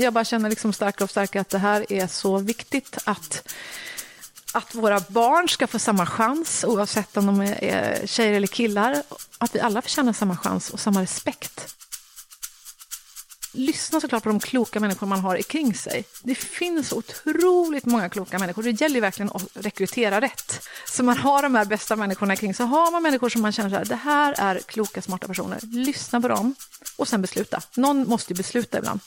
Jag bara känner liksom starkare och starkare att det här är så viktigt att, att våra barn ska få samma chans oavsett om de är tjejer eller killar. Att vi alla förtjänar samma chans och samma respekt. Lyssna såklart på de kloka människor man har kring sig. Det finns otroligt många kloka människor. Det gäller verkligen att rekrytera rätt. Så man har de här bästa människorna kring sig. Har man människor som man känner så här, det här är kloka, smarta personer. Lyssna på dem och sen besluta. Någon måste ju besluta ibland.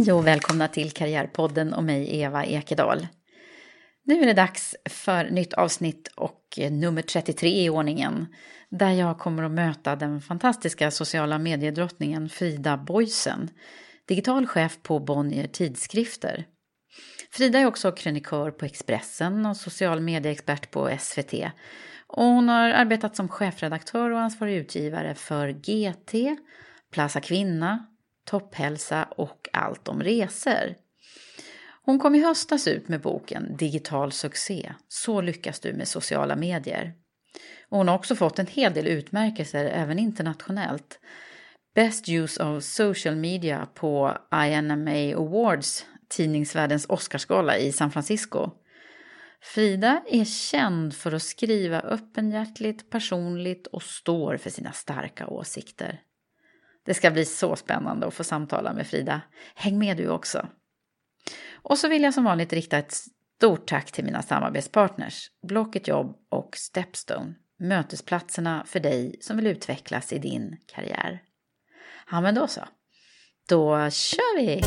Hej och välkomna till Karriärpodden och mig Eva Ekedal. Nu är det dags för nytt avsnitt och eh, nummer 33 i ordningen där jag kommer att möta den fantastiska sociala mediedrottningen Frida Boysen, digital chef på Bonnier Tidskrifter. Frida är också krönikör på Expressen och social medieexpert på SVT. Och hon har arbetat som chefredaktör och ansvarig utgivare för GT, Plaza Kvinna, Topphälsa och Allt om resor. Hon kom i höstas ut med boken Digital succé, så lyckas du med sociala medier. Och hon har också fått en hel del utmärkelser även internationellt. Best Use of Social Media på INMA Awards, tidningsvärldens Oscarsgala i San Francisco. Frida är känd för att skriva öppenhjärtligt, personligt och står för sina starka åsikter. Det ska bli så spännande att få samtala med Frida. Häng med du också! Och så vill jag som vanligt rikta ett stort tack till mina samarbetspartners Blocket Jobb och Stepstone. Mötesplatserna för dig som vill utvecklas i din karriär. Ja, men då så. Då kör vi!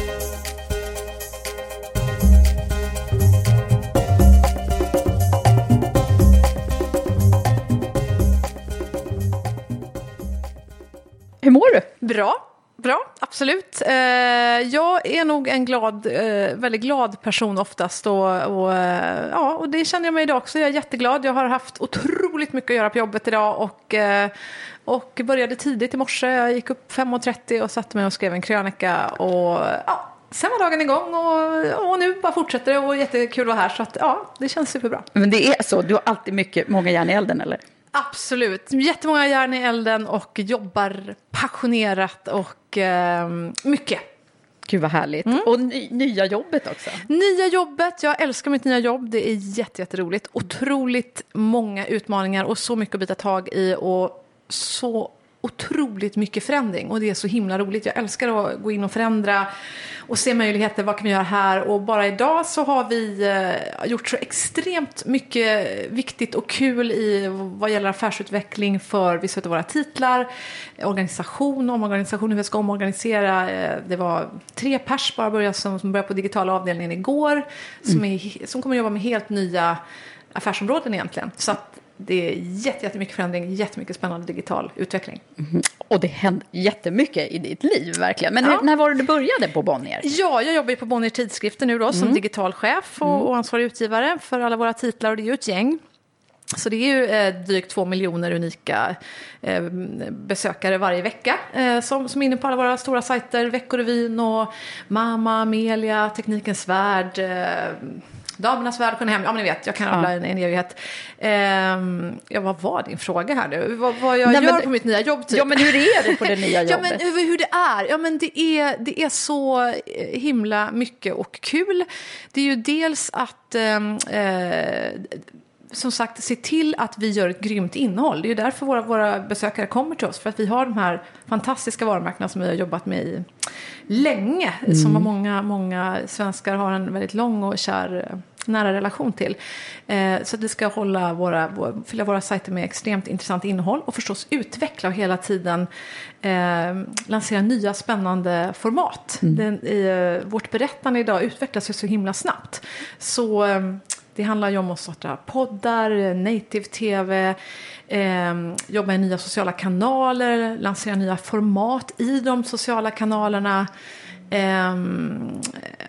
Hur mår du? Bra. Bra, absolut. Eh, jag är nog en glad, eh, väldigt glad person oftast och, och, eh, ja, och det känner jag mig idag också. Jag är jätteglad. Jag har haft otroligt mycket att göra på jobbet idag och, och började tidigt i morse. Jag gick upp 5.30 och satte mig och skrev en krönika och ja, sen var dagen igång och, och nu bara fortsätter det och jättekul att vara här så att ja, det känns superbra. Men det är så, du har alltid mycket, många järn i elden eller? Absolut, jättemånga järn i elden och jobbar passionerat och eh, mycket. Gud vad härligt. Mm. Och ny, nya jobbet också. Nya jobbet, jag älskar mitt nya jobb. Det är jätteroligt. Otroligt många utmaningar och så mycket att bita tag i och så otroligt mycket förändring och det är så himla roligt. Jag älskar att gå in och förändra och se möjligheter. Vad kan vi göra här? Och bara idag så har vi eh, gjort så extremt mycket viktigt och kul i vad gäller affärsutveckling för vissa av våra titlar, organisation, omorganisation, hur vi ska omorganisera. Eh, det var tre pers bara började som, som började på digitala avdelningen igår som, mm. är, som kommer jobba med helt nya affärsområden egentligen. Så att det är jätte, jättemycket förändring, jättemycket spännande digital utveckling. Mm. Och det hände jättemycket i ditt liv, verkligen. Men Ja. när var det du började på Bonnier? Ja, jag jobbar ju på Bonnier Tidskrifter nu då som digital chef och, och ansvarig utgivare för alla våra titlar och det är ju ett gäng. Så det är ju eh, drygt två miljoner unika eh, besökare varje vecka eh, som, som är inne på alla våra stora sajter. Veckorevyn och Mamma, Amelia, Teknikens Värld, eh, Damernas Värld, Kunna Hem. Ja, men ni vet, jag kan rabbla en, en evighet. Eh, ja, vad var din fråga här nu? Vad, vad jag Nej, men gör det- på mitt nya jobb typ? Ja, men hur är det på det nya Ja, jobbet? men över hur det är. Ja, men det är, det är så eh, himla mycket och kul. Det är ju dels att ehm, eh, som sagt se till att vi gör ett grymt innehåll. Det är ju därför våra, våra besökare kommer till oss. För att vi har de här fantastiska varumärkena som vi har jobbat med i länge. Som många, många svenskar har en väldigt lång och kär eh, nära relation till. Eh, så att vi ska hålla våra, vår, fylla våra sajter med extremt intressant innehåll och förstås utveckla och hela tiden eh, lansera nya spännande format. Den, eh, vårt berättande idag utvecklas ju så himla snabbt. Så eh, det handlar ju om att starta poddar, eh, native-tv, eh, jobba i nya sociala kanaler, lansera nya format i de sociala kanalerna. Ehm,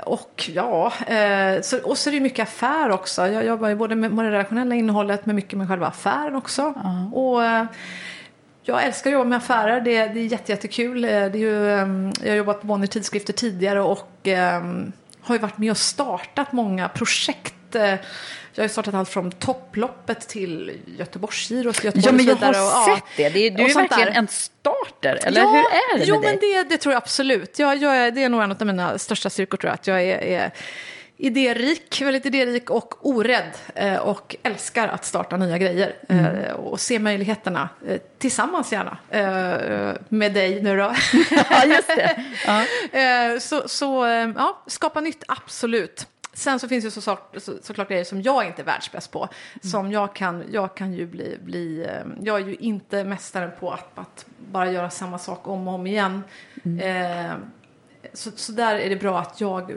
och ja, eh, så, och så är det ju mycket affär också. Jag jobbar ju både med, med det redaktionella innehållet men mycket med själva affären också. Och eh, jag älskar att jobba med affärer. Det, det är jätte, jättekul. Eh, Det är ju, ehm, jag har jobbat på Bonnier Tidskrifter tidigare och ehm, har ju varit med och startat många projekt. Eh, Jag har startat allt från topploppet till Göteborgsgirot, Göteborg Ja, men jag har och, sett det. det är, du är verkligen där. en starter, eller Ja, hur är det jo, med dig? men det, det tror jag absolut. Jag, jag det är nog en av mina största styrkor, tror jag. Att jag är, är idérik, väldigt idérik och orädd. Eh, och älskar att starta nya grejer. Mm. Eh, och se möjligheterna. Tillsammans gärna. Med dig nu då. Ja, just det. Ja. Så så ja, skapa nytt, absolut. Sen så finns det så, så, såklart grejer som jag inte är världsbäst på. Som jag kan, jag kan ju bli, bli eh, jag är ju inte mästaren på att, att bara göra samma sak om och om igen. Eh, så, så där är det bra att jag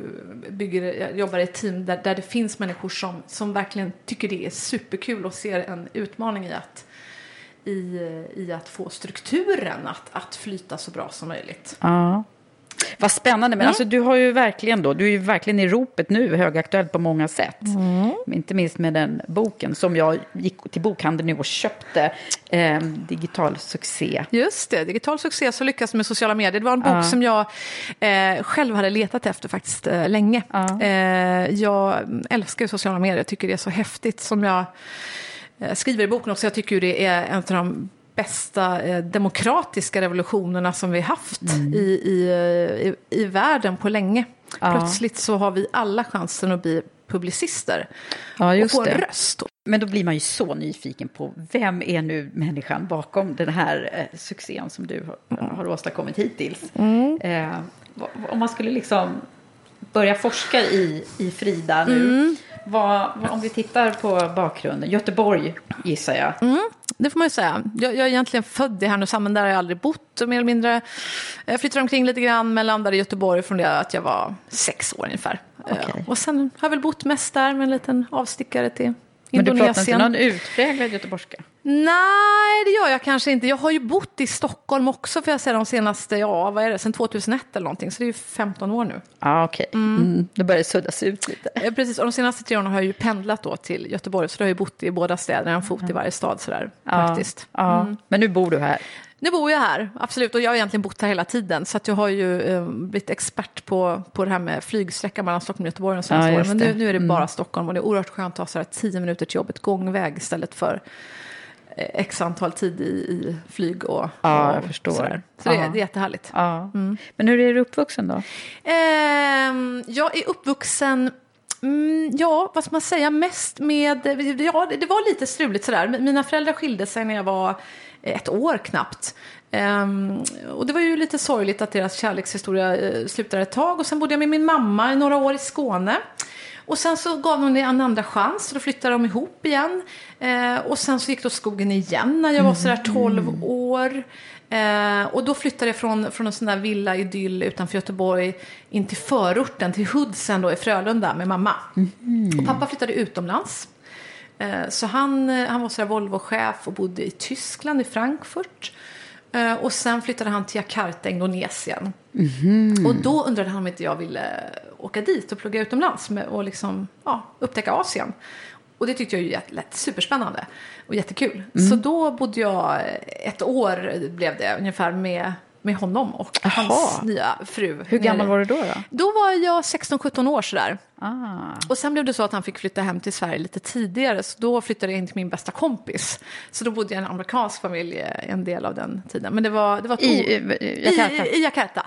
bygger, jag jobbar i ett team där, där det finns människor som, som verkligen tycker det är superkul och ser en utmaning i att, i, i att få strukturen att, att flyta så bra som möjligt. Ja. Vad spännande, men alltså, du har ju verkligen då, du är ju verkligen i ropet nu, högaktuell på många sätt. Inte minst med den boken som jag gick till bokhandeln nu och köpte, eh, digital succé. Just det, digital succé så lyckas med sociala medier. Det var en bok som jag eh, själv hade letat efter faktiskt eh, länge. Eh, jag älskar ju sociala medier, jag tycker det är så häftigt som jag eh, skriver i boken också. Jag tycker det är en av de bästa eh, demokratiska revolutionerna som vi haft i, i, eh, i, i världen på länge. Ja. Plötsligt så har vi alla chansen att bli publicister Ja, och få en det. röst. Men då blir man ju så nyfiken på vem är nu människan bakom den här eh, succén som du har, har åstadkommit hittills. Eh, vad- om man skulle liksom börja forska i, i Frida nu. Vad, vad, om vi tittar på bakgrunden, Göteborg gissar jag. Det får man ju säga. Jag, jag är egentligen född i Härnösand, men där har jag aldrig bott mer eller mindre. Jag flyttade omkring lite grann, men landade i Göteborg från det att jag var sex år ungefär. Eh, Och sen har jag väl bott mest där med en liten avstickare till Men du pratar inte någon utpräglad göteborgska? Nej, det gör jag kanske inte. Jag har ju bott i Stockholm också, för jag säga de senaste, ja, vad är det, sen 2001 eller någonting. Så det är ju 15 år nu. Ja, okej. Mm. Då börjar det suddas ut lite. Eh, Precis, och de senaste tre åren har jag ju pendlat då till Göteborg, så då har jag ju bott i båda städerna, en fot i varje stad sådär, faktiskt. Ja, men nu bor du här. Nu bor jag här, absolut. Och jag har egentligen bott här hela tiden. Så att jag har ju eh, blivit expert på, på det här med flygsträckan mellan Stockholm och Göteborg de senaste Ja, åren. Men nu, nu är det bara Stockholm och det är oerhört skönt att ha så här tio minuter till jobbet gångväg istället för eh, x antal tid i, i flyg och, Ja, och jag förstår. sådär. Så det, Ja. det är jättehärligt. Ja. Men hur är du uppvuxen då? Ehm, jag är uppvuxen, mm, ja, vad ska man säga, mest med, ja, det- det var lite struligt sådär. Mina föräldrar skilde sig när jag var ett år knappt. Ehm, och det var ju lite sorgligt att deras kärlekshistoria uh, slutade ett tag. Och sen bodde jag med min mamma i några år i Skåne. Och sen så gav hon det en andra chans och då flyttade de ihop igen. Eh, och sen så gick åt skogen igen när jag var sådär 12 år. Eh, och då flyttade jag från, från en sån där villa idyll utanför Göteborg in till förorten, till Hudsen då i Frölunda med mamma. Och pappa flyttade utomlands. Eh, så han, eh, han var så Volvo-chef och bodde i Tyskland, i Frankfurt. Eh, och sen flyttade han till Jakarta, Indonesien. Och då undrade han om inte jag ville åka dit och plugga utomlands och liksom, ja, upptäcka Asien. Och det tyckte jag ju lät superspännande och jättekul. Så då bodde jag ett år, blev det ungefär, med, med honom och hans Jaha. nya fru. Hur gammal var du då? då? Då var jag 16-17 år sådär. Ah. Och sen blev det så att han fick flytta hem till Sverige lite tidigare. Så då flyttade jag in till min bästa kompis. Så då bodde jag i en amerikansk familj eh, en del av den tiden. Men det var, det var I, år- i, Jakarta? i, i Jakarta.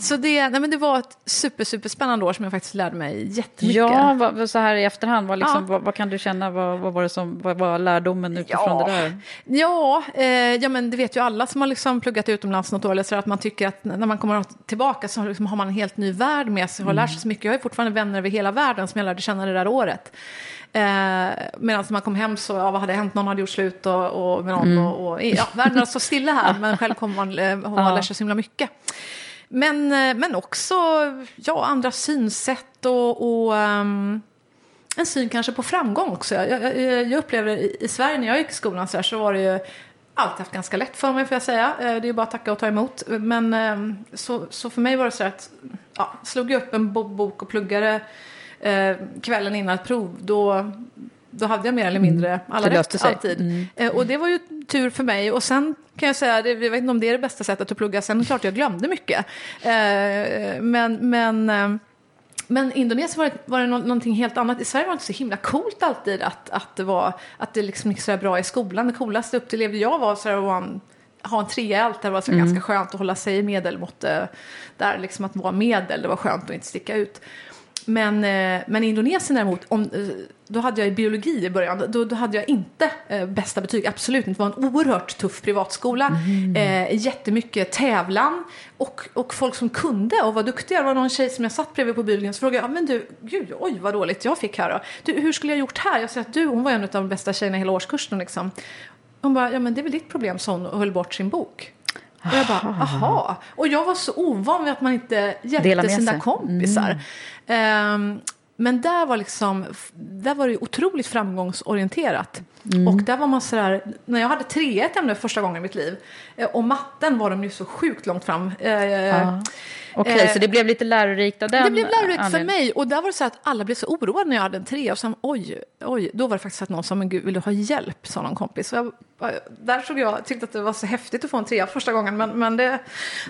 Så det, nej, men det var ett super, super spännande år som jag faktiskt lärde mig jättemycket. Ja, vad, så här i efterhand, vad, liksom, Ja. vad, vad kan du känna, vad, vad var det som, vad var lärdomen utifrån det där? Ja, eh, ja, men det vet ju alla som har liksom pluggat utomlands något år. Eller så att man tycker att när man kommer tillbaka så liksom har man en helt ny värld med sig och har lärt sig så mycket. Jag har ju fortfarande vänner över hela världen som jag lärde känna det där året. Eh, Medan när man kom hem så, ja, vad hade hänt? Någon hade gjort slut och, och med någon. Och, och, ja, världen stått stilla här, men själv kommer man, eh, man Ja. lärt sig så himla mycket. Men, eh, men också ja, andra synsätt och, och ehm, en syn kanske på framgång också. Jag, jag, jag upplever i, i Sverige när jag gick i skolan så, här, så var det ju alltid haft ganska lätt för mig får jag säga. Eh, Det är bara att tacka och ta emot. Men ehm, så, så för mig var det så här att ja, slog jag upp en bo- bok och pluggade eh, kvällen innan ett prov då då hade jag mer eller mindre alla Det löste rätt alltid. Eh, och det var ju tur för mig. Och sen kan jag säga, jag vet inte om det är det bästa sättet att plugga. Sen klart jag glömde mycket. Eh, men, men, eh, men Indonesien var det, var det nå- någonting helt annat. I Sverige var det inte så himla coolt alltid att, att det, var, att det liksom gick så bra i skolan. Det coolaste upplevde jag var så här, en, ha en trea i allt. Det var så ganska skönt att hålla sig i medelmått. eh, Där liksom att vara medel, det var skönt att inte sticka ut. Men, eh, men Indonesien däremot, om, eh, då hade jag i biologi i början, då, då hade jag inte eh, bästa betyg, absolut inte. Det var en oerhört tuff privatskola, eh, jättemycket tävlan och, och folk som kunde och var duktiga. Det var någon tjej som jag satt bredvid på biologen så frågade jag, "Ja, men du, gud, oj vad dåligt jag fick här då. Du, hur skulle jag gjort här? Jag säger att du, hon var en av de bästa tjejerna i hela årskursen liksom. Hon bara, ja men det är väl ditt problem, sa hon och höll bort sin bok. Och jag bara, aha. Och jag var så ovan vid att man inte hjälpte sina sig. kompisar. Ehm, men där var, liksom, där var det otroligt framgångsorienterat. Och där var man sådär, när jag hade tre i ett ämne första gången i mitt liv, eh, och matten var de ju så sjukt långt fram. Eh, Okej, Eh, så det blev lite lärorikt av den det blev lärorikt för anledningen. mig och där var det så att alla blev så oroade när jag hade en tre och sen oj, oj, då var det faktiskt att någon sa men gud vill du ha hjälp, sa någon kompis. Och jag, där såg jag, tyckte att det var så häftigt att få en trea första gången men, men det,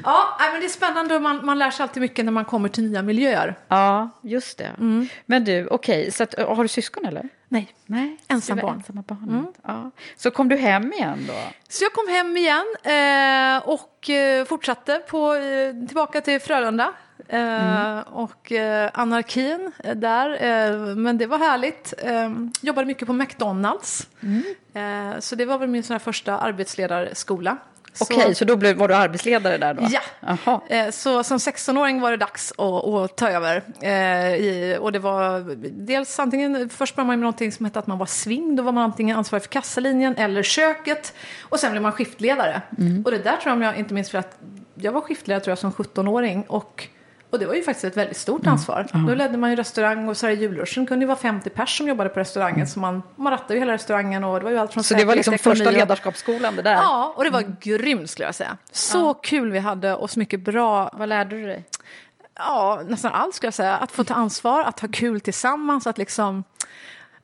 ja, men det är spännande och man, man lär sig alltid mycket när man kommer till nya miljöer. Ja, just det. Mm. Men du, okej, så att, har du syskon eller? Nej. Nej, Ensam barn. Ensamma barnet. Ja. Så kom du hem igen då? Så jag kom hem igen eh, och eh, fortsatte på, eh, tillbaka till Frölunda. Eh, Och eh, anarkin där, men det var härligt. Jobbade mycket på McDonalds. Eh, så det var väl min sån första arbetsledarskola. Okej, så, då blev, var du arbetsledare där då? Ja. Jaha. Eh, Så som 16-åring var det dags att, att ta över. Eh, i, och det var dels antingen, först började man med någonting som hette att man var sving. Då var man antingen ansvarig för kassalinjen eller köket. Och sen blev man skiftledare. Och det där tror jag, om jag inte minns för att jag var skiftledare tror jag som 17-åring. Och, och det var ju faktiskt ett väldigt stort ansvar. Då ledde man ju restaurang och så här i julruschen kunde det vara 50 pers som jobbade på restaurangen. Så man, man rattade ju hela restaurangen och det var ju allt från Så det var liksom första ledarskapsskolan det där? Ja, och det var grymt skulle jag säga. Så kul vi hade och så mycket bra Vad lärde du dig? Ja, nästan allt skulle jag säga. Att få ta ansvar, att ha kul tillsammans, att liksom...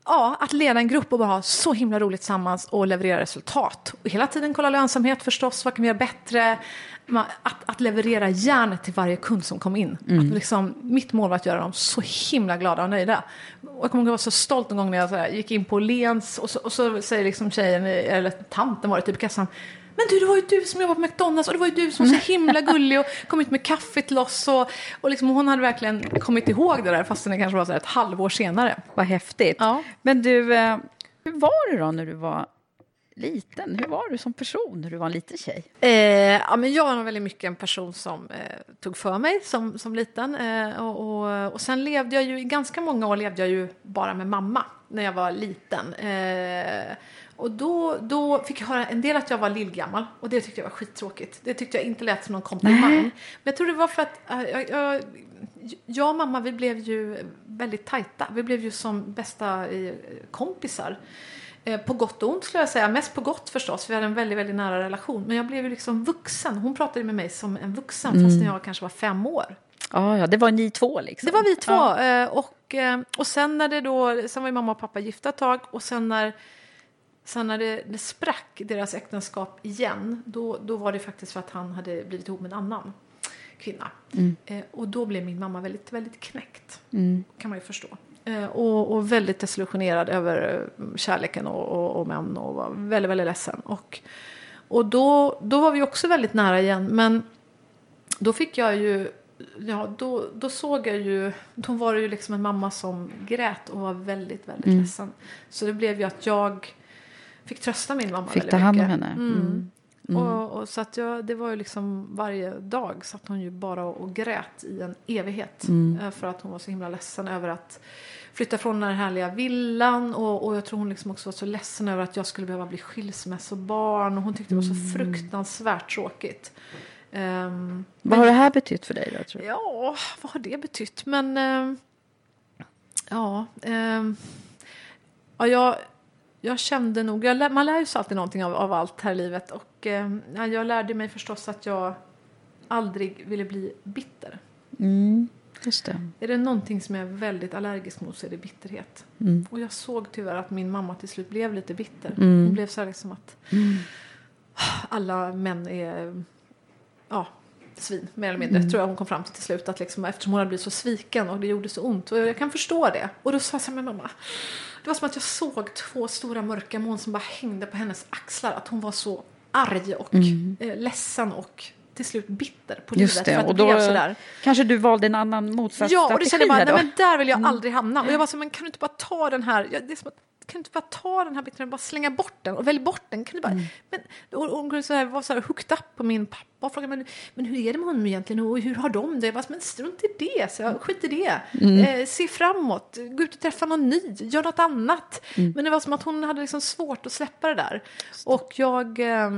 Ja, att leda en grupp och bara ha så himla roligt tillsammans och leverera resultat. Och hela tiden kolla lönsamhet förstås, vad kan vi göra bättre? Att, att leverera järnet till varje kund som kom in. Att liksom, mitt mål var att göra dem så himla glada och nöjda. Och jag kommer ihåg att jag var så stolt en gång när jag här, gick in på Lens och så, och så säger liksom tjejen, eller tanten var det typ i kassan, men du, det var ju du som jobbade på McDonalds och det var ju du som var så himla gullig och kom ut med kaffe till oss. Och, och liksom, hon hade verkligen kommit ihåg det där fastän det kanske var så här ett halvår senare. Vad häftigt. Ja. Men du, eh, hur var du då när du var liten? Hur var du som person när du var en liten tjej? Eh, ja, men jag var väldigt mycket en person som eh, tog för mig som, som liten. Eh, och, och, och sen levde jag ju, i ganska många år levde jag ju bara med mamma när jag var liten. Eh, och då, då fick jag höra en del att jag var lillgammal och det tyckte jag var skittråkigt. Det tyckte jag inte lät som någon komplimang. Men jag tror det var för att eh, jag, jag, jag och mamma vi blev ju väldigt tajta. Vi blev ju som bästa eh, kompisar. Eh, på gott och ont skulle jag säga. Mest på gott förstås. Vi hade en väldigt, väldigt nära relation. Men jag blev ju liksom vuxen. Hon pratade med mig som en vuxen mm. fast när jag kanske var fem år. Ja, ja, det var ni två liksom. Det var vi två. Ja. Eh, och, eh, och sen när det då, sen var ju mamma och pappa gifta ett tag och sen när Sen när det, det sprack, deras äktenskap igen, då, då var det faktiskt för att han hade blivit ihop med en annan kvinna. Mm. Eh, och då blev min mamma väldigt, väldigt knäckt. Mm. Kan man ju förstå. Eh, och, och, väldigt desillusionerad över eh, kärleken och, och, och män och var väldigt, väldigt ledsen. Och, och då, då var vi också väldigt nära igen. Men då fick jag ju ja, då, då såg jag ju, då var det ju liksom en mamma som grät och var väldigt, väldigt mm. ledsen. Så det blev ju att jag fick trösta min mamma fick ta hand om henne. Mm. Mm. Mm. Och, och, så att jag, det var ju liksom varje dag satt hon ju bara och, och grät i en evighet. Mm. Eh, för att hon var så himla ledsen över att flytta från den här härliga villan. Och, och jag tror hon liksom också var så ledsen över att jag skulle behöva bli skilsmässobarn. Och hon tyckte det var så mm. fruktansvärt tråkigt. Um, vad har det här betytt för dig då? Tror du? Ja, vad har det betytt? Men uh, ja, uh, ja, jag jag kände nog, jag, man lär ju sig alltid någonting av, av allt här i livet och eh, jag lärde mig förstås att jag aldrig ville bli bitter. Mm, just det. Är det någonting som jag är väldigt allergisk mot så är det bitterhet. Mm. Och jag såg tyvärr att min mamma till slut blev lite bitter. Mm. Hon blev så här liksom att mm. alla män är ja, svin, mer eller mindre. Mm. Tror jag hon kom fram till till slut. Att liksom, eftersom hon hade blivit så sviken och det gjorde så ont. Och jag kan förstå det. Och då sa jag men mamma. Det var som att jag såg två stora mörka moln som bara hängde på hennes axlar. Att hon var så arg och mm. eh, ledsen och till slut bitter på Just livet. Det. För att och då sådär. kanske du valde en annan motsatt Ja, och det kände jag bara, nej men där vill jag mm. aldrig hamna. Och jag var så, men kan du inte bara ta den här, det är som att kan du inte bara ta den här biten och bara slänga bort den och välj bort den? Kan du bara, mm. men, och, hon så här, var så här hooked up på min pappa och frågade men, men hur är det med honom egentligen och hur har de det? Jag bara, men strunt i det, så jag, skit i det. Mm. Eh, se framåt, gå ut och träffa någon ny, gör något annat. Mm. Men det var som att hon hade liksom svårt att släppa det där. Och jag, eh,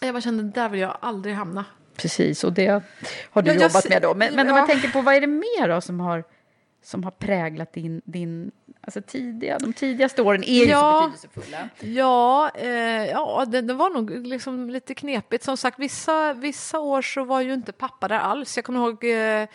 jag bara kände, där vill jag aldrig hamna. Precis, och det har du jag, jobbat jag, med då. Men, men ja. om man tänker på vad är det mer då som har, som har präglat din, din Alltså tidiga, de tidigaste åren är ju ja, så betydelsefulla. Ja, eh, ja det, det, var nog liksom lite knepigt. Som sagt, vissa, vissa år så var ju inte pappa där alls. Jag kommer ihåg eh,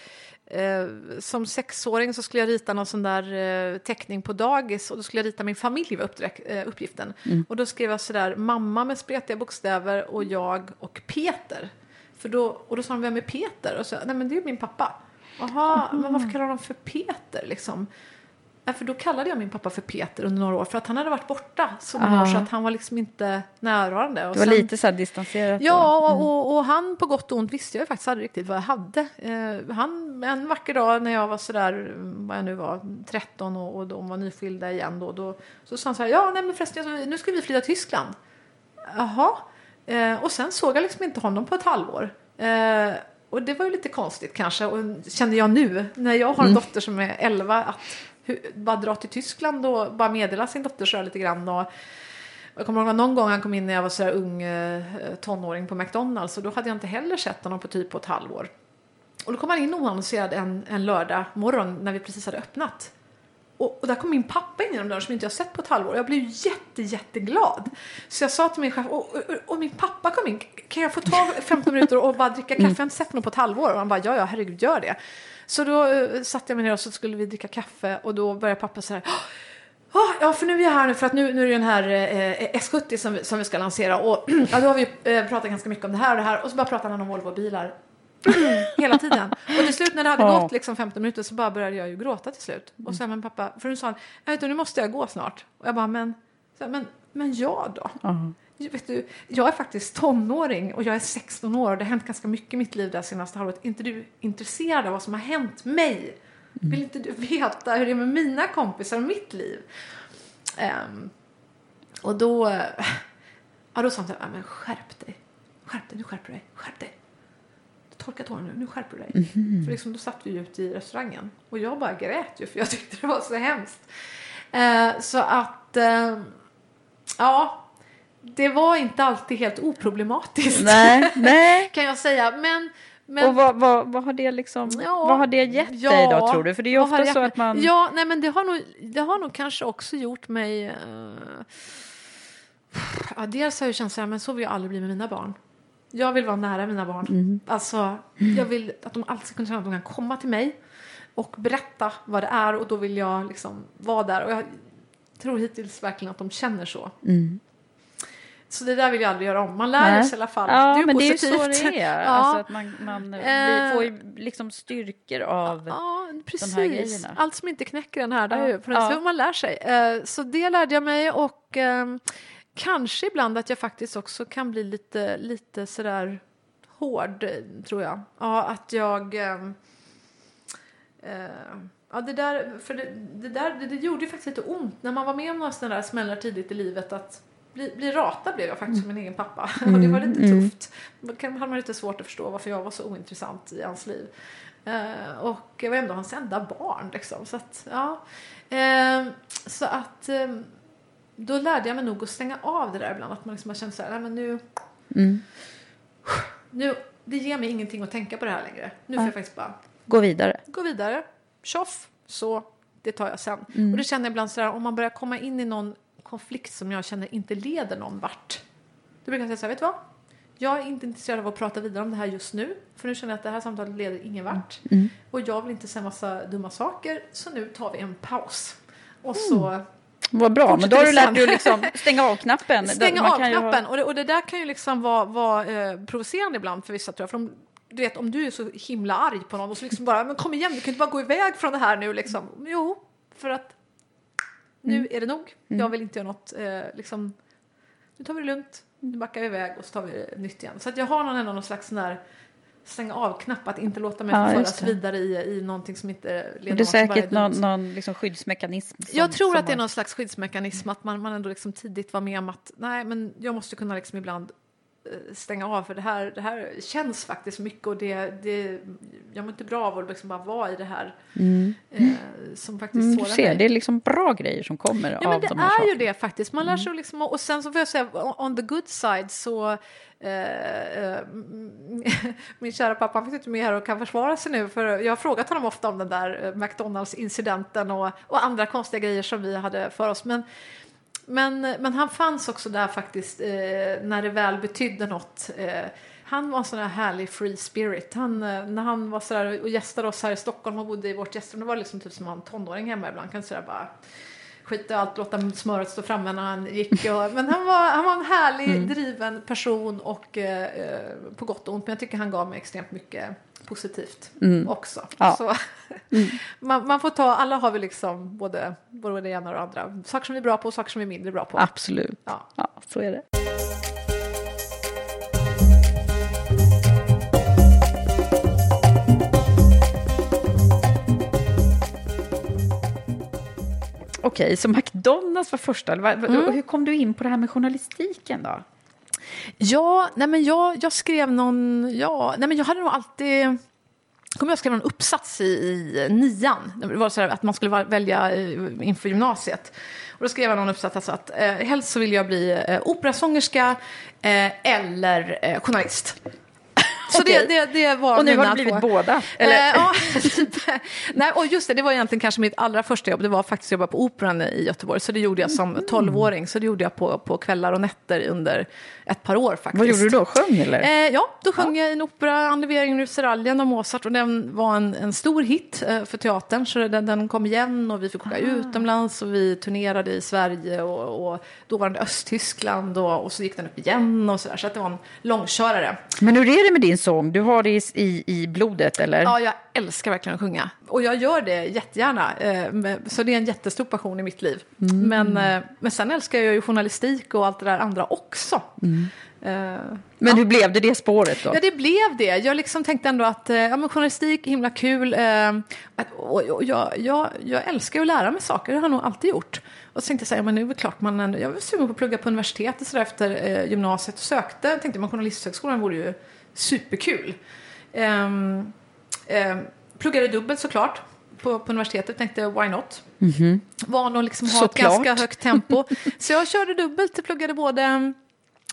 eh, som sexåring så skulle jag rita någon sån där eh, teckning på dagis och då skulle jag rita min familj var eh, uppgiften. Mm. Och då skrev jag sådär mamma med spretiga bokstäver och jag och Peter. För då, och då sa de, vem är Peter? Och så, nej men det är min pappa. Jaha, men varför kallar de för Peter liksom? För då kallade jag min pappa för Peter under några år för att han hade varit borta så många år så att han var liksom inte närvarande. Och det var sen, lite så här distanserat? Ja, mm. och, och, han på gott och ont visste jag faktiskt aldrig riktigt vad jag hade. Eh, han, en vacker dag när jag var sådär, vad jag nu var, 13 och, och de var nyskilda igen då, då så sa han så här, ja nej men förresten nu ska vi flytta till Tyskland. Jaha, eh, och sen såg jag liksom inte honom på ett halvår. Eh, och det var ju lite konstigt kanske, och kände jag nu när jag har en mm. dotter som är 11 att bara dra till Tyskland och bara meddela sin dotter så lite grann. Och, jag kommer ihåg någon gång han kom in när jag var så ung eh, tonåring på McDonalds och då hade jag inte heller sett honom på typ på ett halvår. Och då kom han in oannonserad en, en lördag morgon när vi precis hade öppnat. Och, och där kom min pappa in genom dörren som inte jag sett på ett halvår. Jag blev jätte, jätteglad. Så jag sa till min chef, och, och, och, min pappa kom in, kan jag få ta 15 minuter och bara dricka kaffe? Jag har inte sett honom på ett halvår. Och han bara, ja, ja, herregud, gör det. Så då uh, satte jag mig ner och så skulle vi dricka kaffe och då började pappa så här Oh, ja, för nu är jag här nu för att nu, nu är det den här eh, S70 som, som vi ska lansera och ja, då har vi eh, pratat ganska mycket om det här och det här och så bara pratar han om Volvo-bilar hela tiden. Och till slut när det hade oh. gått liksom 15 minuter så bara började jag ju gråta till slut. Och sen men pappa, för nu sa han, jag vet du, nu måste jag gå snart. Och jag bara, men, så, men, men jag då? Uh vet du, jag är faktiskt tonåring och jag är 16 år och det har hänt ganska mycket i mitt liv det senaste halvåret. Är inte du intresserad av vad som har hänt mig? Vill inte du veta hur det är med mina kompisar och mitt liv? Um, och då, ja, då sa han så här, men skärp dig. Skärp dig, nu skärper du dig. Skärp dig. Torka tårarna nu, nu skärper du dig. Mm -hmm. För liksom, då satt vi ute i restaurangen och jag bara grät ju för jag tyckte det var så hemskt. Uh, så att, uh, ja, det var inte alltid helt oproblematiskt. Nej, nej. kan jag säga. Men, Men, och vad, vad, vad, har det liksom, Ja, vad har det gett ja, dig då tror du? För det är ju ofta så att man... Ja, nej men det har nog, det har nog kanske också gjort mig... eh, ja, dels har jag känt så här, men så vill jag aldrig bli med mina barn. Jag vill vara nära mina barn. Mm. Alltså, jag vill att de alltid ska kunna känna att de kan komma till mig och berätta vad det är och då vill jag liksom vara där. Och jag tror hittills verkligen att de känner så. Så det där vill jag aldrig göra om. Man lär. Nej. sig i alla fall. Ja, det är men positivt. det är ju så det är. ja. Alltså att man, man Eh. får ju liksom styrkor av... Ja, precis. grejerna. Allt som inte knäcker den här, Ja, ja. för ja. man lär sig. Eh, Så det lärde jag mig och ehm, kanske ibland att jag faktiskt också kan bli lite, lite sådär hård, tror jag. Ja, att jag... ehm, eh, Ja, det där, för det, det där det, det gjorde ju faktiskt lite ont när man var med om några sådana där smällar tidigt i livet att bli, bli ratad blev jag faktiskt som min egen pappa. och det var lite tufft. Då kan- hade man lite svårt att förstå varför jag var så ointressant i hans liv. Eh, och jag var ändå hans enda barn liksom. Så att, ja. Eh, så att eh, då lärde jag mig nog att stänga av det där ibland. Att man liksom har känt så här, nej men nu, nu, det ger mig ingenting att tänka på det här längre. Nu får jag faktiskt bara Gå vidare. gå vidare, tjoff, så det tar jag sen. Och det känner jag ibland sådär, om man börjar komma in i någon konflikt som jag känner inte leder någon vart. Då brukar jag säga så här, vet du vad? Jag är inte intresserad av att prata vidare om det här just nu. För nu känner jag att det här samtalet leder ingen vart. Och jag vill inte säga massa dumma saker. Så nu tar vi en paus. Och så Vad bra, men då har du lärt dig att liksom stänga av knappen. Stänga av ju ha- knappen. Och, det, och det där kan ju liksom vara, vara eh, provocerande ibland för vissa tror jag. För de, du vet om du är så himla arg på någon och så liksom bara, men kom igen, du kan inte bara gå iväg från det här nu liksom. Jo, för att nu Mm. är det nog. Jag vill inte göra något, eh, liksom, nu tar vi det lugnt, nu backar vi iväg och så tar vi det nytt igen. Så att jag har någon, ändå någon slags sån där stänga av-knapp, att inte låta mig Ja, föras vidare i, i någonting som inte leder Det är säkert någon, någon liksom skyddsmekanism. Som, Jag tror att det är någon slags skyddsmekanism, att man, man ändå liksom tidigt var med om att nej, men jag måste kunna liksom ibland stänga av för det här, det här känns faktiskt mycket och det, det, jag mår inte bra av att liksom bara vara i det här eh, som faktiskt Mm, sårar ser, mig. det är liksom bra grejer som kommer Ja, av men det de här är ju sakerna. det faktiskt. Man lär sig liksom, och sen så får jag säga, on- the good side så eh, eh, min kära pappa han finns inte med här och kan försvara sig nu för jag har frågat honom ofta om den där eh, McDonalds-incidenten och, och andra konstiga grejer som vi hade för oss. Men, men, men han fanns också där faktiskt eh, när det väl betydde något. Eh, han var en sån där härlig free spirit. Han, eh, när han var så där och gästade oss här i Stockholm och bodde i vårt gästrum, det var liksom typ som en tonåring hemma ibland. Kan sådär bara skita i allt, låta smöret stå framme när han gick. Och, men han var, han var en härlig, driven person och eh, eh, på gott och ont. Men jag tycker han gav mig extremt mycket positivt också. Ja. Så, man, man får ta, alla har vi liksom både, både det ena och det andra. Saker som vi är bra på och saker som vi är mindre bra på. Absolut. Ja. Ja, så är det. Okej, så McDonalds var första. Mm. Hur kom du in på det här med journalistiken då? Ja, nej men jag, jag skrev någon, ja, nej men jag hade nog alltid, kommer jag skrev en uppsats i, i nian. Det var så här att man skulle välja eh, inför gymnasiet. Och då skrev jag någon uppsats alltså att eh, helst så vill jag bli eh, operasångerska eh, eller eh, journalist. Så Okej. det, det, det var Och nu har det blivit två. båda, Eller? eller? Eh, ja. Nej, och just det, det var egentligen kanske mitt allra första jobb. Det var faktiskt att jobba på Operan i Göteborg. Så det gjorde jag som Mm. 12-åring. Så det gjorde jag på, på kvällar och nätter under ett par år faktiskt. Vad gjorde du då? Sjöng eller? Eh, ja, då sjöng jag i en opera, Andeveringen ur Seraljen av Mozart och den var en, en stor hit eh, för teatern. Så den, den kom igen och vi fick åka utomlands och vi turnerade i Sverige och, och dåvarande Östtyskland och, och så gick den upp igen och sådär. Så att det var en långkörare. Men hur är det med din sång? Du har det i, i, blodet eller? Ja, jag älskar verkligen att sjunga. Och jag gör det jättegärna. Eh, så det är en jättestor passion i mitt liv. Mm. Men, eh, men sen älskar jag ju journalistik och allt det där andra också. Eh, Men hur blev det det spåret då? Ja, det blev det. Jag liksom tänkte ändå att ja, men journalistik är himla kul. Att- och, och jag, jag, jag älskar att lära mig saker, det har jag nog alltid gjort. Och så tänkte jag så här, ja, men nu är det klart man ändå, jag var sugen på att plugga på universitetet så efter gymnasiet och sökte. Jag tänkte man journalisthögskolan vore ju superkul. Ehm, ehm, pluggade dubbelt såklart på, på universitetet, tänkte why not? Van att liksom ha ett Såklart. ganska högt tempo. Så jag körde dubbelt, pluggade både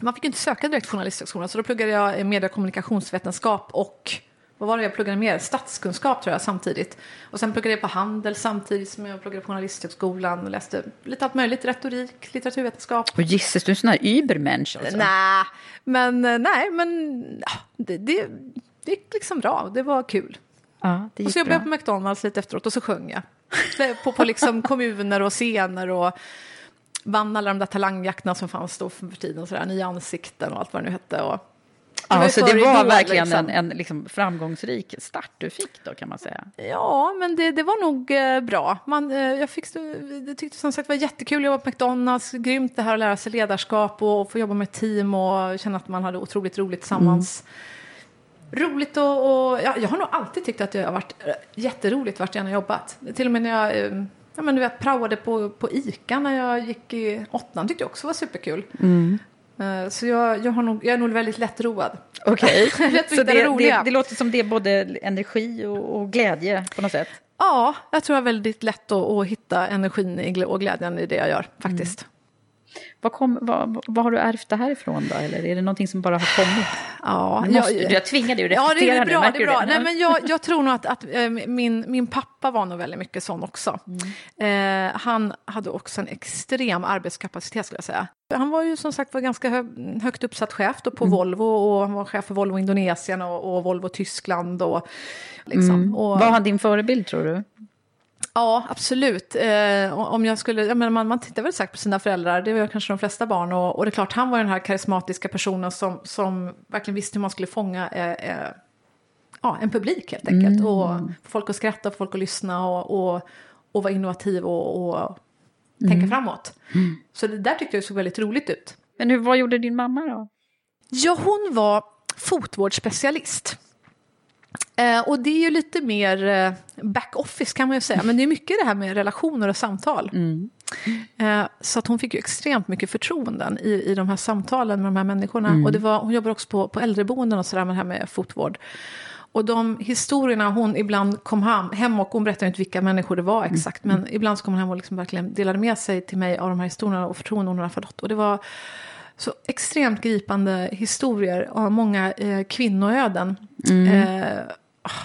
man fick ju inte söka direkt Journalisthögskolan så då pluggade jag media och kommunikationsvetenskap och vad var det jag pluggade mer? Statskunskap tror jag samtidigt. Och sen pluggade jag på handel samtidigt som jag pluggade på Journalisthögskolan och läste lite allt möjligt, retorik, litteraturvetenskap. Och gisses, du är en sån här übermensch alltså. Nej, men eh, nej, men ja, det, det, det gick liksom bra. Det var kul. Ja, det Och så jobbade jag på McDonalds lite efteråt och så sjöng jag. På, på liksom kommuner och scener och vann alla de där talangjakterna som fanns då för tiden. Sådär, nya ansikten och allt vad det nu hette. Och Ja, så det var idol, verkligen liksom. en, en liksom framgångsrik start du fick då kan man säga. Ja, men det, det var nog eh, bra. Man, eh, jag fick, det tyckte som sagt var jättekul att jobba på McDonalds. Grymt det här att lära sig ledarskap och få jobba med team och känna att man hade otroligt roligt tillsammans. Roligt och, och ja, jag har nog alltid tyckt att det har varit eh, jätteroligt vart jag än har jobbat. Till och med när jag eh, ja, men du vet, praoade på, på ICA när jag gick i åttan tyckte jag också var superkul. Eh, Så jag, jag, har nog, jag är nog väldigt lättroad. Okej, att så det, det det, låter som det är både energi och, och glädje på något sätt. Ja, jag tror det är väldigt lätt att, att hitta energin och glädjen i det jag gör faktiskt. Vad, kom, vad, vad har du ärvt det här ifrån då? Eller är det någonting som bara har kommit? Ja, Du måste, jag tvingar dig att Ja, det reflektera är nu, bra. märker Det är bra. det? Nej, men jag, jag tror nog att, att eh, min, min pappa var nog väldigt mycket sån också. Eh, han hade också en extrem arbetskapacitet skulle jag säga. Han var ju som sagt var ganska hö, högt uppsatt chef då på Volvo och han var chef för Volvo Indonesien och, och Volvo Tyskland. Och, liksom. och, Vad var din förebild tror du? Ja, absolut. Eh, om jag skulle, jag menar, man, man tittar väl säkert på sina föräldrar, det var kanske de flesta barn. Och, och det är klart, han var den här karismatiska personen som, som verkligen visste hur man skulle fånga eh, eh, ja, en publik helt enkelt. Och få folk att skratta, få folk att lyssna och, och, och vara innovativ och, och tänka framåt. Så det där tyckte jag såg väldigt roligt ut. Men hur, vad gjorde din mamma då? Ja, hon var fotvårdsspecialist. Eh, och det är ju lite mer eh, back-office kan man ju säga, men det är mycket det här med relationer och samtal. Eh, så att hon fick ju extremt mycket förtroenden i, i de här samtalen med de här människorna. Och det var, hon jobbar också på, på äldreboenden och sådär med det här med fotvård. Och de historierna hon ibland kom hem, hem och hon berättade inte vilka människor det var exakt, men ibland så kom hon hem och liksom verkligen delade med sig till mig av de här historierna och förtroenden hon hade fått. Och det var så extremt gripande historier av många eh, kvinnoöden. Eh,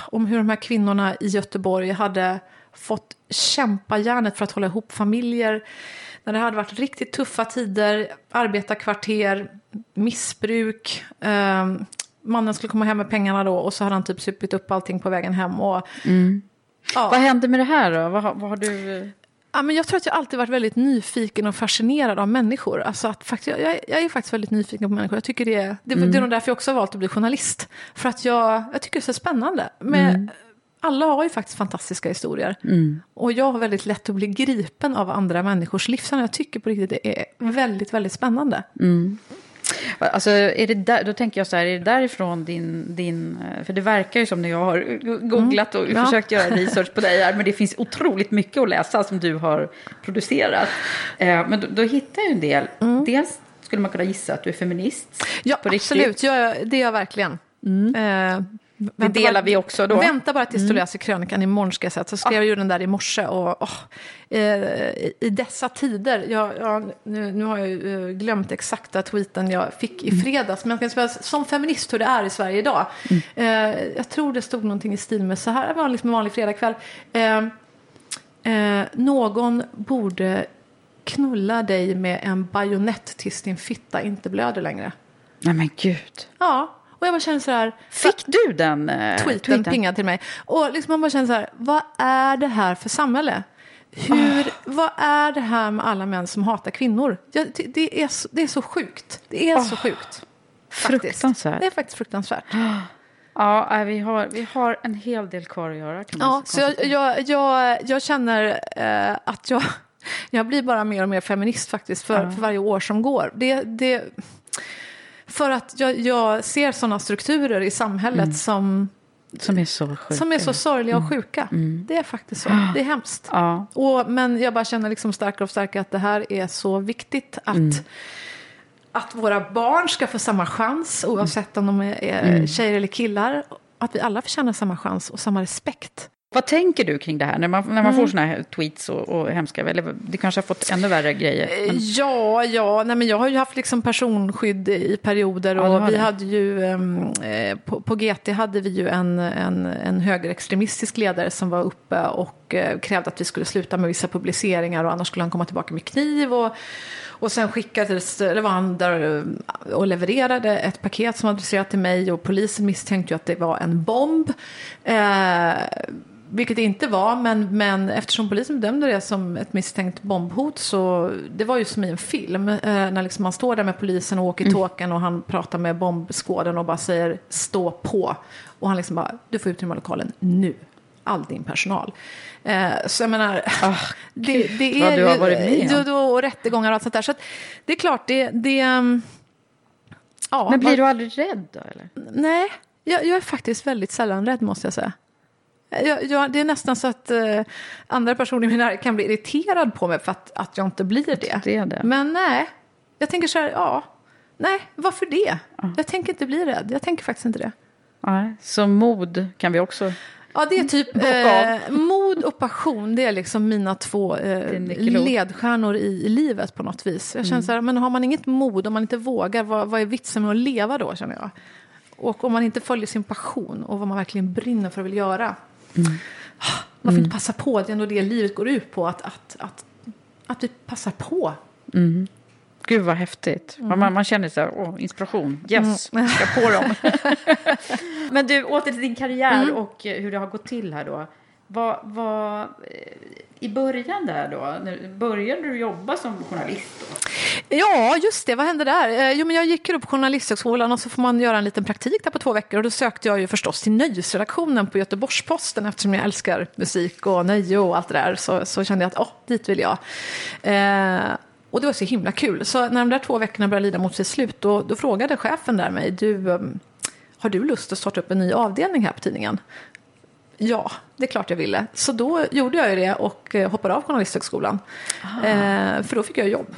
om hur de här kvinnorna i Göteborg hade fått kämpa järnet för att hålla ihop familjer. När det hade varit riktigt tuffa tider, arbetarkvarter, missbruk. Eh, mannen skulle komma hem med pengarna då och så hade han typ supit upp allting på vägen hem. Och, ja. Vad hände med det här då? Vad, vad har du... Ja, men jag tror att jag alltid varit väldigt nyfiken och fascinerad av människor. Alltså att faktiskt, jag, jag är faktiskt väldigt nyfiken på människor. Jag tycker det, är- det, det är nog därför jag också har valt att bli journalist. För att jag, jag tycker det är så spännande. Men Alla har ju faktiskt fantastiska historier. Och jag har väldigt lätt att bli gripen av andra människors livsande. Jag tycker på riktigt det är väldigt, väldigt spännande. Alltså, är det där, då tänker jag så här, är det därifrån din, din... För det verkar ju som när jag har googlat och Mm. Ja. försökt göra research på dig här, men det finns otroligt mycket att läsa som du har producerat. Eh, men då, då hittar jag en del. Dels skulle man kunna gissa att du är feminist. Mm. Ja, absolut. Jag, det är jag verkligen. Eh, Det delar bara- vi också då. Vänta bara tills du läser krönikan imorgon ska jag säga. Så skrev jag ju den där i morse och åh, eh, i- dessa tider, jag, jag, nu, nu har jag ju, eh, glömt exakta tweeten jag fick i fredags, men jag kan säga som feminist hur det är i Sverige idag. Eh, jag tror det stod någonting i stil med så här, det var liksom en vanlig fredagkväll. Eh, eh, någon borde knulla dig med en bajonett tills din fitta inte blöder längre. Nej men gud. Ja, och jag bara känner så här. Fick du den eh, tweeten pingad till mig. Och liksom man bara känner så här, vad är det här för samhälle? Hur, Vad är det här med alla män som hatar kvinnor? Jag, det, det, är så, det är så sjukt. Det är så sjukt. faktiskt. Fruktansvärt. Det är faktiskt fruktansvärt. Ja, nej, vi har, vi har en hel del kvar att göra. Kan man Ja, så jag, konstatera. jag, jag, jag känner eh, att jag, jag blir bara mer och mer feminist faktiskt för, för varje år som går. Det, det, för att jag, jag ser sådana strukturer i samhället som, Som är så sjukt. som är så sorgliga och sjuka. Det är faktiskt så. Det är hemskt. Ja. Och, men jag bara känner liksom starkare och starkare att det här är så viktigt att, att våra barn ska få samma chans oavsett om de är, är tjejer eller killar. Att vi alla förtjänar samma chans och samma respekt. Vad tänker du kring det här? När man, när man får såna här tweets och, och hemska, eller det kanske har fått ännu värre grejer. Men... Ja, ja, nej men jag har ju haft liksom personskydd i perioder och Ja, du vi det. hade ju, ehm, eh, på, på GT hade vi ju en, en, en högerextremistisk ledare som var uppe och eh, krävde att vi skulle sluta med vissa publiceringar och annars skulle han komma tillbaka med kniv och och sen skickades, det var han där eh, och levererade ett paket som adresserat till mig och polisen misstänkte ju att det var en bomb. Eh, vilket det inte var, men, men eftersom polisen bedömde det som ett misstänkt bombhot så det var ju som i en film. Eh, när liksom man står där med polisen och åker tåken och han pratar med bombskåden och bara säger stå på. Och han liksom bara, du får ut ur den här lokalen nu. All din personal. Eh, så jag menar, det, det vad är du har varit med om. Ja, och rättegångar och allt sånt där. Så att det är klart, det... det um, ja, Men blir man- du aldrig rädd då? Eller? Nej, jag, jag är faktiskt väldigt sällan rädd måste jag säga. Jag, jag, det är nästan så att eh, andra personer i min närhet kan bli irriterad på mig för att, att jag inte blir det. det det. Men nej, jag tänker så här, ja, nej, varför det? Jag tänker inte bli rädd, jag tänker faktiskt inte det. Nej, så mod kan vi också... Ja, det är typ eh, mod och passion. Det är liksom mina två eh, ledstjärnor i, i livet på något vis. Jag känner så här, men har man inget mod, om man inte vågar, vad, vad är vitsen med att leva då, känner jag? Och om man inte följer sin passion och vad man verkligen brinner för och vill göra. Varför inte passa på? Det är ändå det livet går ut på, att, att, att, att vi passar på. Gud vad häftigt. Man, man känner så här, åh, inspiration. Yes, ska på dem. Men du, åter till din karriär och eh, hur det har gått till här då. Vad, vad, eh, I början där då, när, började du jobba som journalist då? Ja, just det. Vad hände där? Eh, jo, men jag gick upp på Journalisthögskolan och så får man göra en liten praktik där på två veckor. Och då sökte jag ju förstås till nöjesredaktionen på Göteborgs-Posten eftersom jag älskar musik och nöje och allt det där. Så, så kände jag att oh, dit vill jag. Eh, och det var så himla kul. Så när de där två veckorna började lida mot sitt slut då, då frågade chefen där mig, du, ehm, har du lust att starta upp en ny avdelning här på tidningen? Ja, det är klart jag ville. Så då gjorde jag ju det och eh, hoppade av Journalisthögskolan. Eh, för då fick jag jobb.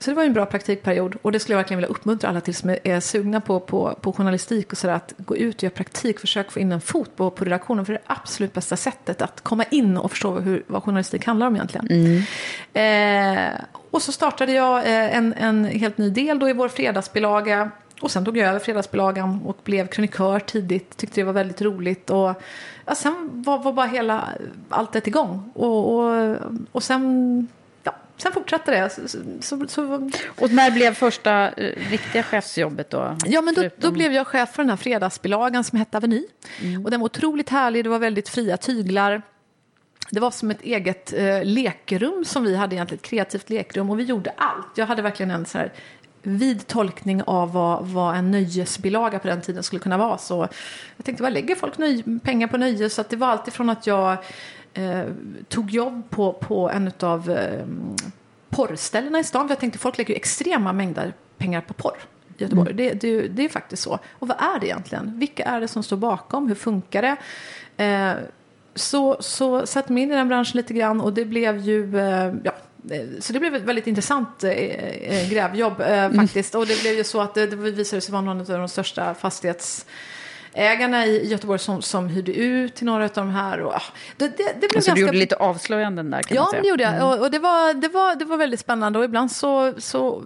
Så det var en bra praktikperiod och det skulle jag verkligen vilja uppmuntra alla till som är- sugna på, på, på journalistik och sådär att gå ut och göra praktik, försök få in en fot på, på redaktionen för det är det absolut bästa sättet att komma in och förstå hur, vad journalistik handlar om egentligen. Eh, och så startade jag eh, en, en helt ny del då i vår fredagsbilaga och sen tog jag över fredagsbilagan och blev krönikör tidigt, tyckte det var väldigt roligt och ja, sen var, var bara hela allt ett igång och, och, och sen Ja, sen fortsatte det. Så, så, så, Och när blev första eh, riktiga chefsjobbet då? Ja, men då, då blev jag chef för den här fredagsbilagan som hette Aveny. Och den var otroligt härlig, det var väldigt fria tyglar. Det var som ett eget eh, lekrum som vi hade egentligen, ett kreativt lekrum. Och vi gjorde allt. Jag hade verkligen en så här vid tolkning av vad, vad en nöjesbilaga på den tiden skulle kunna vara. Så jag tänkte, vad lägger folk nöj, pengar på nöje? Så det var alltifrån att jag eh, tog jobb på, på en av eh, porrställena i stan. För jag tänkte, folk lägger ju extrema mängder pengar på porr i Göteborg. Det, det, det är faktiskt så. Och vad är det egentligen? Vilka är det som står bakom? Hur funkar det? Eh, så, så satte mig in i den branschen lite grann och det blev ju, eh, ja, så det blev ett väldigt intressant eh, eh, grävjobb eh, faktiskt. Och det blev ju så att det, det visade sig vara någon av de största fastighetsägarna i Göteborg som, som hyrde ut till några av de här. Och, ja, det, det, det blev Alltså, ganska... du gjorde lite avslöjanden där kan man Ja, säga. det gjorde jag. Och, och det, var, det, var, det var väldigt spännande. Och ibland så, så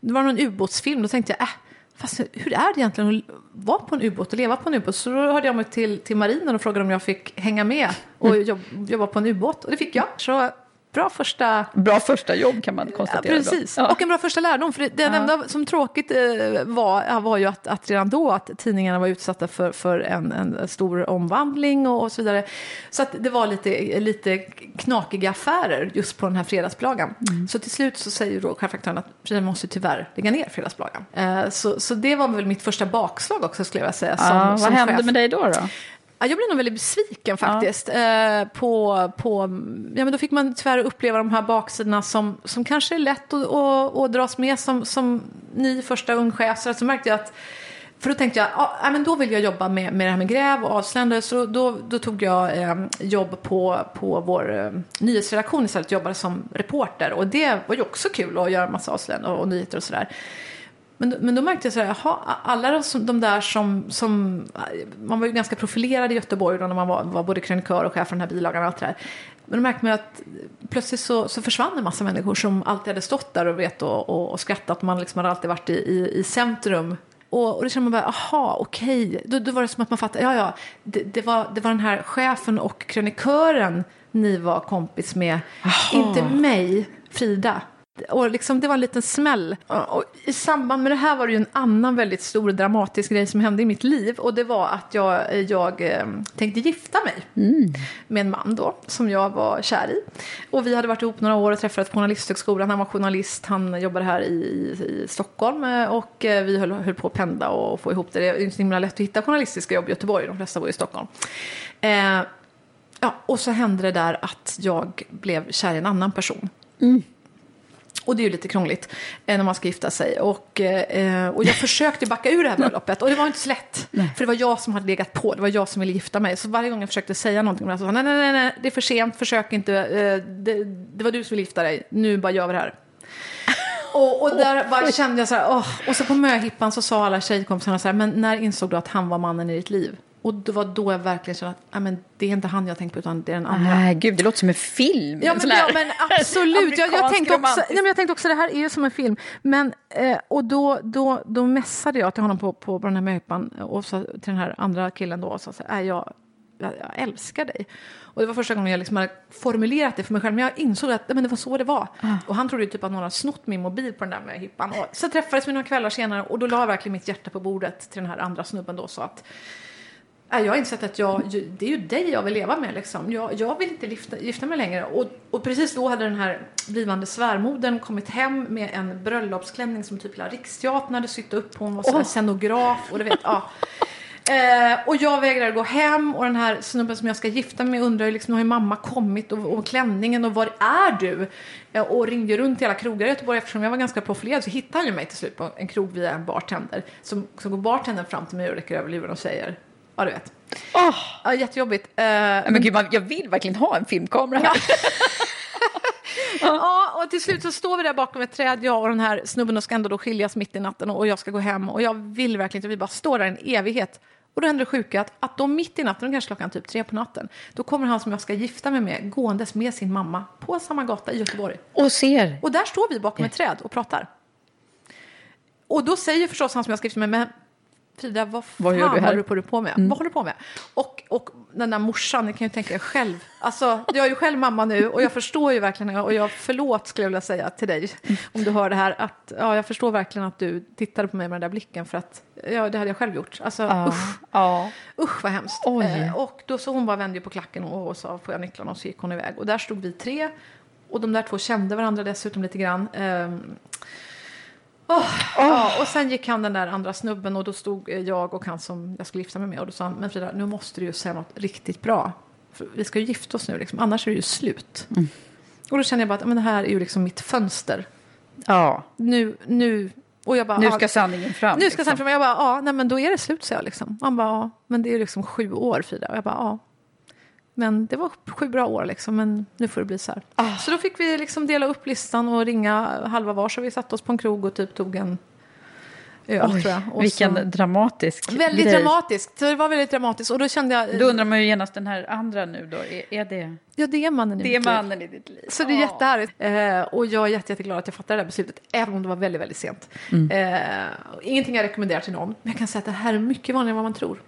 det var någon ubåtsfilm. Då tänkte jag, äh, fast hur är det egentligen att vara på en ubåt och leva på en ubåt? Så då hörde jag mig till, till marinen och frågade om jag fick hänga med och jobb, jobba på en ubåt. Och det fick jag. Så bra första... Bra första jobb kan man Ja, konstatera. då. precis. Ja. Och en bra första lärdom. För det, det enda som tråkigt eh, var, ja, var ju att, att redan då att tidningarna var utsatta för, för en, en stor omvandling och, och så vidare. Så att det var lite, lite knakiga affärer just på den här fredagsbilagan. Mm. Så till slut så säger då chefredaktören att vi måste tyvärr lägga ner fredagsbilagan. Eh, så, så det var väl mitt första bakslag också skulle jag vilja säga. Som, Ja, vad som hände chef. med dig då? då? Ja, jag blev nog väldigt besviken faktiskt. Eh, på, på, ja, men då fick man tyvärr uppleva de här baksidorna som, som kanske är lätt att, att, att dras med som, som ny första ung chef. Så så märkte jag att för då tänkte jag, ja, ja, men då vill jag jobba med, med det här med gräv och avslöjande. Så då, då tog jag eh, jobb på, på vår eh, nyhetsredaktion istället. Jobbade som reporter. Och det var ju också kul att göra massa avslöjanden och, och nyheter och sådär. Men, men då märkte jag så här, jaha, alla de, där som, som, man var ju ganska profilerad i Göteborg då när man var, var både krönikör och chef för den här bilagan och allt det där. Men då märkte man att plötsligt så, så försvann en massa människor som alltid hade stått där och, vet, och, och, och skrattat. Man liksom hade alltid varit i, i, i centrum. Och, och då kände man bara, aha, okej. Då, då var det som att man fattade, ja, ja, det, det, var, det var den här chefen och krönikören ni var kompis med. Inte mig, Frida. Och liksom, det var en liten smäll. Och I samband med det här var det ju en annan väldigt stor dramatisk grej som hände i mitt liv. Och det var att jag, jag eh, tänkte gifta mig med en man då, som jag var kär i. Och vi hade varit ihop några år och träffats på Journalisthögskolan. Han var journalist, han jobbade här i, i, i Stockholm. eh, Och eh, vi höll, höll på att pendla och få ihop det. Det är inte så himla lätt att hitta journalistiska jobb i Göteborg, de flesta bor i Stockholm. Eh, ja, och så hände det där att jag blev kär i en annan person. Och det är ju lite krångligt eh, när man ska gifta sig. Och, eh, och jag försökte backa ur det här bröllopet och det var inte så lätt. För det var jag som hade legat på, det var jag som ville gifta mig. Så varje gång jag försökte säga någonting, så sa nej, nej, nej, nej, det är för sent, försök inte, eh, det, det var du som ville gifta dig, nu bara gör vi det här. Och, och där bara kände jag så här, åh. och så på möhippan så sa alla tjejkompisarna så här, men när insåg du att han var mannen i ditt liv? Och det var då jag verkligen kände att, men det är inte han jag tänker på, utan det är den andra. Nej, gud, det låter som en film. Ja En men, ja, men absolut. Jag, jag, tänkte också, nej, men jag tänkte också det här är ju som en film. Men, eh, och då, då, då messade jag till honom på, på, på den här möhippan och så, till den här andra killen då och sa så här, "Äh, jag, jag, jag älskar dig. Och det var första gången jag liksom hade formulerat det för mig själv. Men jag insåg att men det var så det var. Och han trodde ju typ att någon hade snott min mobil på den där möhippan. Och så träffades vi några kvällar senare och då la jag verkligen mitt hjärta på bordet till den här andra snubben då. Så att, Nej, jag har insett att jag, det är ju dig jag vill leva med. Liksom. Jag, jag vill inte gifta, gifta mig längre. Och, och precis då hade den här blivande svärmodern kommit hem med en bröllopsklänning som typ Riksteatern hade sytt upp. Hon var här scenograf och du vet, ja. Eh, och jag vägrade gå hem och den här snubben som jag ska gifta mig undrar ju liksom, har ju mamma kommit och, och klänningen och var är du? Eh, och ringde runt i alla krogar i Göteborg eftersom jag var ganska profilerad så hittade han ju mig till slut på en krog via en bartender. Som, så går bartendern fram till mig och räcker över luren och säger, ja du vet. Åh, Ja, jättejobbigt. Eh, men gud, man, jag vill verkligen ha en filmkamera här. Ja, och till slut så står vi där bakom ett träd, jag och den här snubben och ska ändå då skiljas mitt i natten och jag ska gå hem och jag vill verkligen inte, vi bara står där en evighet. Och då händer det sjuka att, att då mitt i natten, kanske klockan typ tre på natten, då kommer han som jag ska gifta mig med gåendes med sin mamma på samma gata i Göteborg. Och ser. Och där står vi bakom ett träd och pratar. Och då säger förstås han som jag ska gifta mig med, men Frida, vad fan Vad gör du här? håller du på, med? Vad håller du på med? Och, och den där morsan, ni kan ju tänka själv. Alltså, jag är ju själv mamma nu och jag förstår ju verkligen, och jag förlåt skulle jag vilja säga till dig om du hör det här, att ja, jag förstår verkligen att du tittade på mig med den där blicken för att ja, det hade jag själv gjort. Alltså, usch. Ja. Usch vad hemskt. Eh, och då så hon bara vände på klacken och, och sa får jag nycklarna och så gick hon iväg. Och där stod vi tre och de där två kände varandra dessutom lite grann. Ehm, åh, Ja, och sen gick han den där andra snubben och då stod jag och han som jag skulle gifta mig med och då sa han men Frida nu måste du ju säga något riktigt bra. För vi ska ju gifta oss nu liksom, annars är det ju slut. Och då kände jag bara att men det här är ju liksom mitt fönster. ja. Nu, nu, och jag bara, Nu ska sanningen fram. nu ska liksom. sen fram. Jag bara, ja, nej men då är det slut, så jag liksom. Han bara, ja, men det är ju liksom sju år, Frida. Och jag bara, ja. Men det var sju bra år liksom, men nu får det bli så här. Ah. Så då fick vi liksom dela upp listan och ringa halva var, så vi satte oss på en krog och typ tog en öl, Oj, tror jag. Och vilken så, dramatisk väldigt grej. dramatiskt. Så det var väldigt dramatiskt. Och då kände jag, Då undrar man ju genast den här andra nu då. Är, är det, ja, det är mannen i det är mitt liv. mannen i ditt liv? Så det är jättehärligt. Eh, och jag är jätte, jätteglad att jag fattade det här beslutet, även om det var väldigt, väldigt sent. Eh, ingenting jag rekommenderar till någon. Men jag kan säga att det här är mycket vanligare än vad man tror.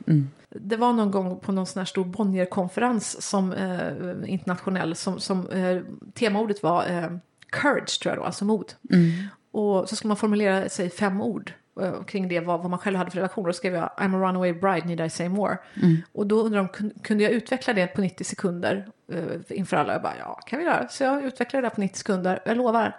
Det var någon gång på någon sån här stor Bonnierkonferens som eh, internationell, som, som eh, temaordet var eh, courage, tror jag då, alltså mod. Och så skulle man formulera sig fem ord eh, kring det, vad, vad man själv hade för relation. Då skrev jag I'm a runaway bride, need I say more? Och då undrar de, kun- kunde jag utveckla det på 90 sekunder eh, inför alla? Jag bara, ja, kan vi göra. Så jag utvecklade det där på 90 sekunder, jag lovar.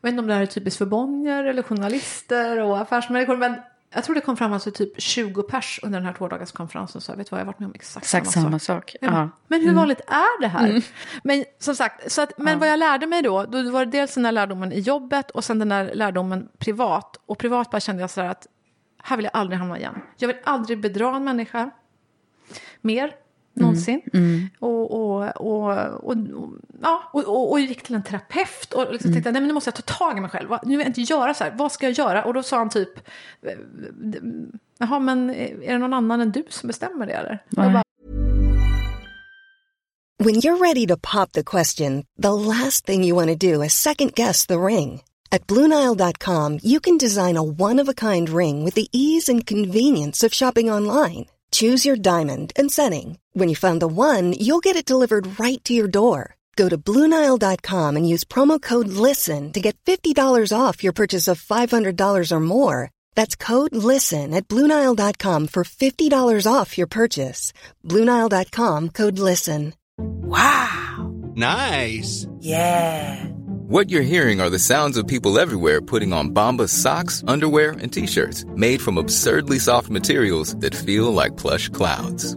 Jag vet inte om det här är typiskt för Bonnier eller journalister och affärsmänniskor, men jag tror det kom fram alltså typ 20 pers under den här tvådagarskonferensen. Så jag vet vad, jag har varit med om exakt, Exakt samma samma sak. sak. Ja. Ja. Men hur vanligt är det här? Men som sagt, så att, men vad jag lärde mig då, då var det dels den här lärdomen i jobbet och sen den där lärdomen privat. Och privat bara kände jag så här att här vill jag aldrig hamna igen. Jag vill aldrig bedra en människa mer. Någonsin. Och, och, och, och, ja, och, och, och gick till en terapeut och liksom tänkte nej, men nu måste jag ta tag i mig själv. Nu vill jag inte göra så här, vad ska jag göra? Och då sa han typ, jaha men är det någon annan än du som bestämmer det eller? Bara, When you're ready to pop the question, the last thing you want to do is second guess the ring. At Bluenile.com, you can design a one of a kind ring with the ease and convenience of shopping online. Choose your diamond and setting. When you find the one, you'll get it delivered right to your door. Go to Bluenile.com and use promo code LISTEN to get $50 off your purchase of $500 or more. That's code LISTEN at Bluenile.com for $50 off your purchase. Bluenile.com code LISTEN. Wow! Nice. Yeah! What you're hearing are the sounds of people everywhere putting on Bombas socks, underwear, and t-shirts made from absurdly soft materials that feel like plush clouds.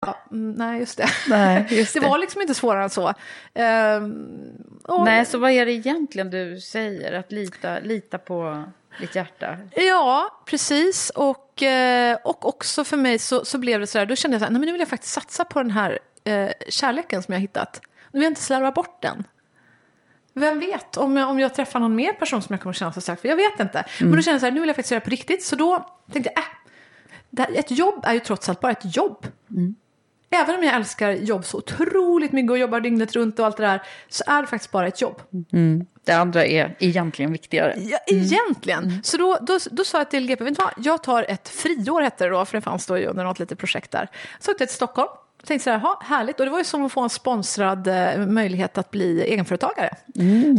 Ja, mm, nej just det. Nej, just det det. var liksom inte svårare än så. Ehm, Nej, så vad är det egentligen du säger? Att lita, lita på ditt hjärta? Ja, precis. Och, eh, och också för mig så, så blev det så här, då kände jag så här, nej men nu vill jag faktiskt satsa på den här eh, kärleken som jag hittat. Nu vill jag inte slarva bort den. Vem vet om jag, om jag träffar någon mer person som jag kommer känna så starkt för, jag vet inte. Men då kände jag så här, nu vill jag faktiskt göra det på riktigt. Så då tänkte jag, äh, här, ett jobb är ju trots allt bara ett jobb. Även om jag älskar jobb så otroligt mycket och jobbar dygnet runt och allt det där, så är det faktiskt bara ett jobb. Det andra är egentligen viktigare. Ja, egentligen. Så då, då, då sa jag till GP, vet du vad, jag tar ett friår hette det då, för det fanns då under något litet projekt där. Så åkte jag till Stockholm, och tänkte så här, "Ha, härligt, och det var ju som att få en sponsrad eh, möjlighet att bli egenföretagare.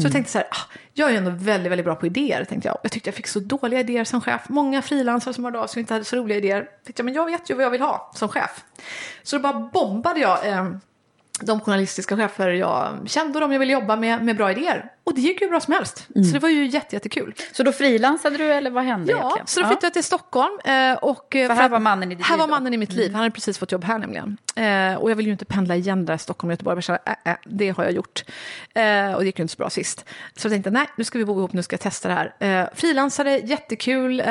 Så jag tänkte så här, ah, jag är ju ändå väldigt, väldigt bra på idéer, tänkte jag. Jag tyckte jag fick så dåliga idéer som chef, många frilansare som hörde av sig och inte hade så roliga idéer. Tänkte jag, men jag vet ju vad jag vill ha som chef. Så då bara bombade jag eh, de journalistiska chefer jag kände och de jag ville jobba med, med bra idéer. Och det gick ju bra som helst. Så det var ju jätte, jättekul. Så då frilansade du eller vad hände Ja, egentligen? så då flyttade jag till Stockholm. eh, Och, eh, För här var mannen i ditt Här var? Mm. mannen i mitt liv. Han hade precis fått jobb här nämligen. Eh, och jag vill ju inte pendla igen där Stockholm och Göteborg. Jag kände, äh, äh, det har jag gjort. Och det gick ju inte så bra sist. Så jag tänkte, nej, nu ska vi bo ihop, nu ska jag testa det här. Frilansade, jättekul.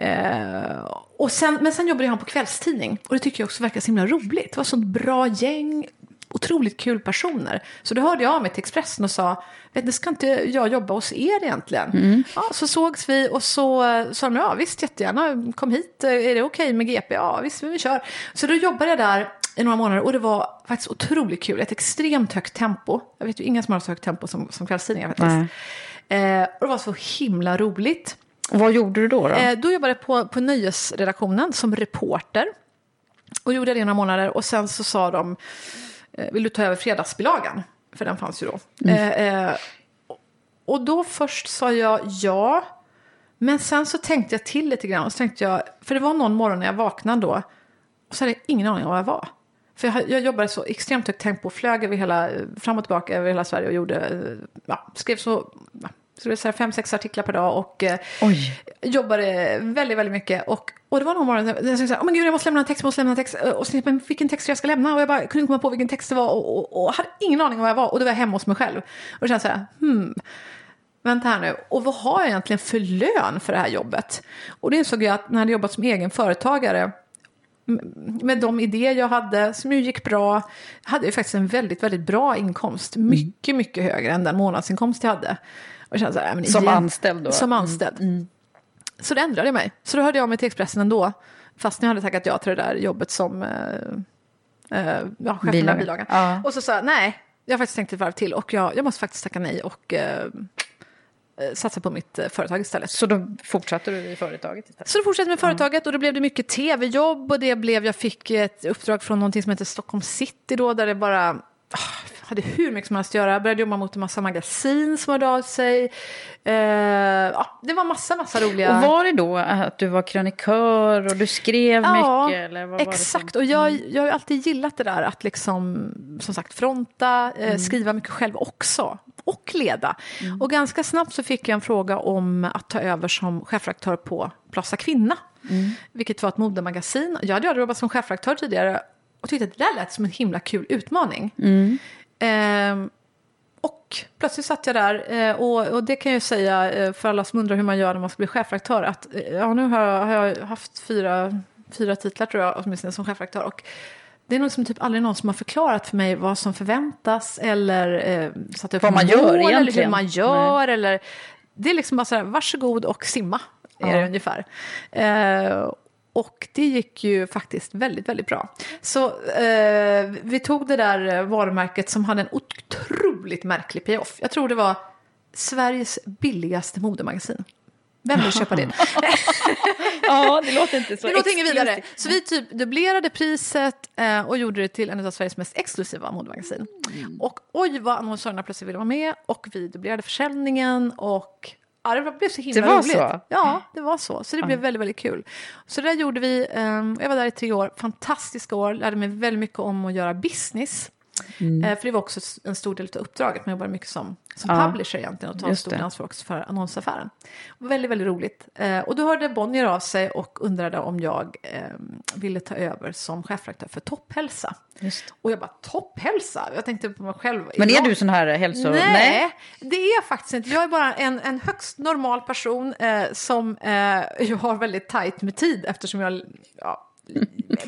Eh, och sen, men sen jobbade han på kvällstidning och det tycker jag också verkar så himla roligt. Det var sånt bra gäng, otroligt kul personer. Så då hörde jag av mig till Expressen och sa, vet ni, ska inte jag jobba hos er egentligen? Ja, så sågs vi och så sa de, ja visst jättegärna, kom hit, Eh, är det okej med GP? Ja visst, vi kör. Så då jobbade jag där i några månader och det var faktiskt otroligt kul, ett extremt högt tempo. Jag vet ju inga som har så högt tempo som, som kvällstidningar faktiskt. Eh, och det var så himla roligt. Vad gjorde du då? då? Eh, då jobbade jag på, på nöjesredaktionen som reporter. Och gjorde det i några månader och sen så sa de, eh, vill du ta över fredagsbilagan? För den fanns ju då. Eh, eh, och då först sa jag ja. Men sen så tänkte jag till lite grann. Och så tänkte jag, för det var någon morgon när jag vaknade då. Och så hade jag ingen aning om vad jag var. För jag, jag jobbade så extremt högt tempo. Flög över hela, fram och tillbaka över hela Sverige. Och gjorde, eh, ja, skrev så, ja, så här fem, sex artiklar per dag. Och eh, jobbade väldigt, väldigt mycket. Och, och det var någon morgon där jag här, oh men gud jag måste lämna en text, jag måste lämna en text. Och så jag, men vilken text jag ska lämna? Och jag bara kunde inte komma på vilken text det var. Och, och, och hade ingen aning om vad jag var. Och då var jag hemma hos mig själv. Och kände så här, hmm. Vänta här nu, och vad har jag egentligen för lön för det här jobbet? Och det insåg jag att när jag hade jobbat som egen företagare med de idéer jag hade som ju gick bra, hade jag faktiskt en väldigt, väldigt bra inkomst. Mycket, mycket högre än den månadsinkomst jag hade. Och jag så här, men Som igen- anställd då? Som anställd. Så det ändrade jag mig. Så då hörde jag mig till Expressen ändå. Fast jag hade tackat ja till det där jobbet som eh, eh, ja, chef Bilaga. bilagan. Ja. Och så sa jag nej, jag har faktiskt tänkt ett varv till och jag, jag måste faktiskt tacka nej och eh, eh, satsa på mitt eh, företag istället. Så då fortsatte du i företaget istället? Så då fortsatte med företaget och då blev det mycket tv-jobb och det blev, jag fick ett uppdrag från någonting som heter Stockholm City då där det bara ah, hade hur mycket som helst att göra. Jag började jobba mot en massa magasin som hörde av sig. Eh, ja, det var massa, massa roliga... Och var det då att du var krönikör och du skrev mycket? Eller vad var det exakt. som- Och jag, jag har ju alltid gillat det där att liksom, som sagt, fronta, eh, Mm. skriva mycket själv också. Och leda. Och ganska snabbt så fick jag en fråga om att ta över som chefredaktör på Plaza Kvinna. Mm. Vilket var ett modemagasin. Jag hade jobbat som chefredaktör tidigare och tyckte att det där lät som en himla kul utmaning. Mm. Ehm, och plötsligt satt jag där eh, och, och det kan jag säga eh, för alla som undrar hur man gör när man ska bli chefredaktör att eh, ja, nu har jag, har jag haft fyra, fyra titlar tror jag åtminstone som chefredaktör och det är nog som typ aldrig någon som har förklarat för mig vad som förväntas eller eh, satt upp Vad man mål gör eller hur egentligen. man gör eller det är liksom bara så här varsågod och simma är det ungefär. Eh, och det gick ju faktiskt väldigt, väldigt bra. Så eh, vi tog det där varumärket som hade en otroligt märklig payoff. Jag tror det var Sveriges billigaste modemagasin. Vem vill köpa det? Ja, det låter inte så Det låter inget vidare. Så vi typ dubblerade priset eh, och gjorde det till en av Sveriges mest exklusiva modemagasin. Och oj vad annonsörerna plötsligt ville vara med och vi dubblerade försäljningen och ja, det blev så himla Det var roligt. så? Ja, det var så. Så det blev väldigt, väldigt kul. Så det där gjorde vi. ehm, jag var där i tre år, fantastiska år, lärde mig väldigt mycket om att göra business. Eh, för det var också en stor del av uppdraget. Man jobbade mycket som, som Ja. publisher egentligen och tar Just stort det. ansvar också för annonsaffären. Väldigt, väldigt roligt. Eh, och då hörde Bonnier av sig och undrade om jag eh, ville ta över som chefredaktör för Topphälsa. Just. Och jag bara, Topphälsa? Jag tänkte på mig själv. Men är Jag- du sån här hälso... Nej, det är jag faktiskt inte. Jag är bara en, en högst normal person eh, som eh, har väldigt tajt med tid eftersom jag ja,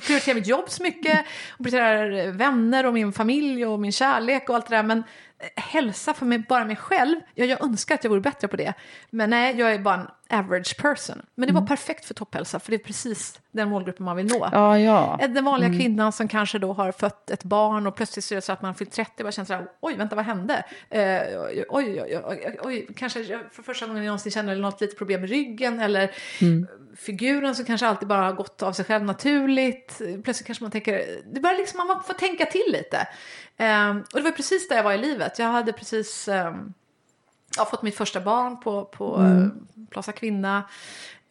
prioriterar mitt jobb så mycket. Och prioriterar vänner och min familj och min kärlek och allt det där. Men eh, hälsa för mig, bara mig själv, ja, jag önskar att jag vore bättre på det. Men nej, jag är bara en average person. Men det var perfekt för topphälsa, för det är precis den målgruppen man vill nå. Ja, ja. Den vanliga kvinnan som kanske då har fött ett barn och plötsligt så är det så att man fyllt 30 och bara känner så här, oj, vänta, vad hände? Eh, oj, oj, oj, oj, kanske för första gången någonsin känner något litet problem med ryggen eller figuren som kanske alltid bara har gått av sig själv naturligt. Plötsligt kanske man tänker, det börjar liksom, man får tänka till lite. Eh, och det var precis där jag var i livet. Jag hade precis eh, jag har fått mitt första barn på, på mm. Plaza Kvinna.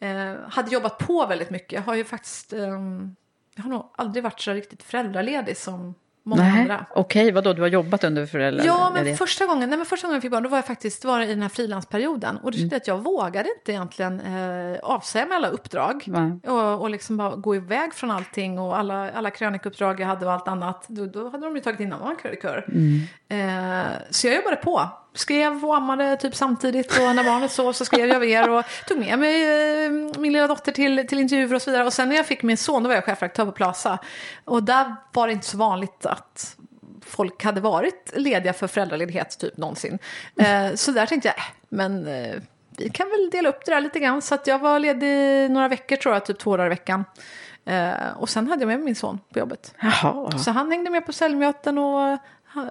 Eh, hade jobbat på väldigt mycket. Jag har ju faktiskt... ehm, jag har nog aldrig varit så riktigt föräldraledig som många Nej, andra. okej, vadå, du har jobbat under föräldrar? Ja, men första gången, nej, men första gången jag fick barn, då var jag faktiskt var i den här frilansperioden. Och det jag att jag vågade inte egentligen eh, avsäga mig alla uppdrag. Och, och liksom bara gå iväg från allting och alla, alla krönikuppdrag jag hade och allt annat. Då, då hade de ju tagit in annan krönikör. Eh, så jag jobbade på. Skrev och ammade typ samtidigt och när barnet sov så skrev jag mer och tog med mig eh, min lilla dotter till, till intervjuer och så vidare. Och sen när jag fick min son då var jag chefredaktör på Plaza. Och där var det inte så vanligt att folk hade varit lediga för föräldraledighet typ någonsin. Eh, så där tänkte jag, äh, men eh, vi kan väl dela upp det där lite grann. Så att jag var ledig några veckor tror jag, typ två dagar i veckan. Och sen hade jag med mig min son på jobbet. Jaha. Så han hängde med på säljmöten och,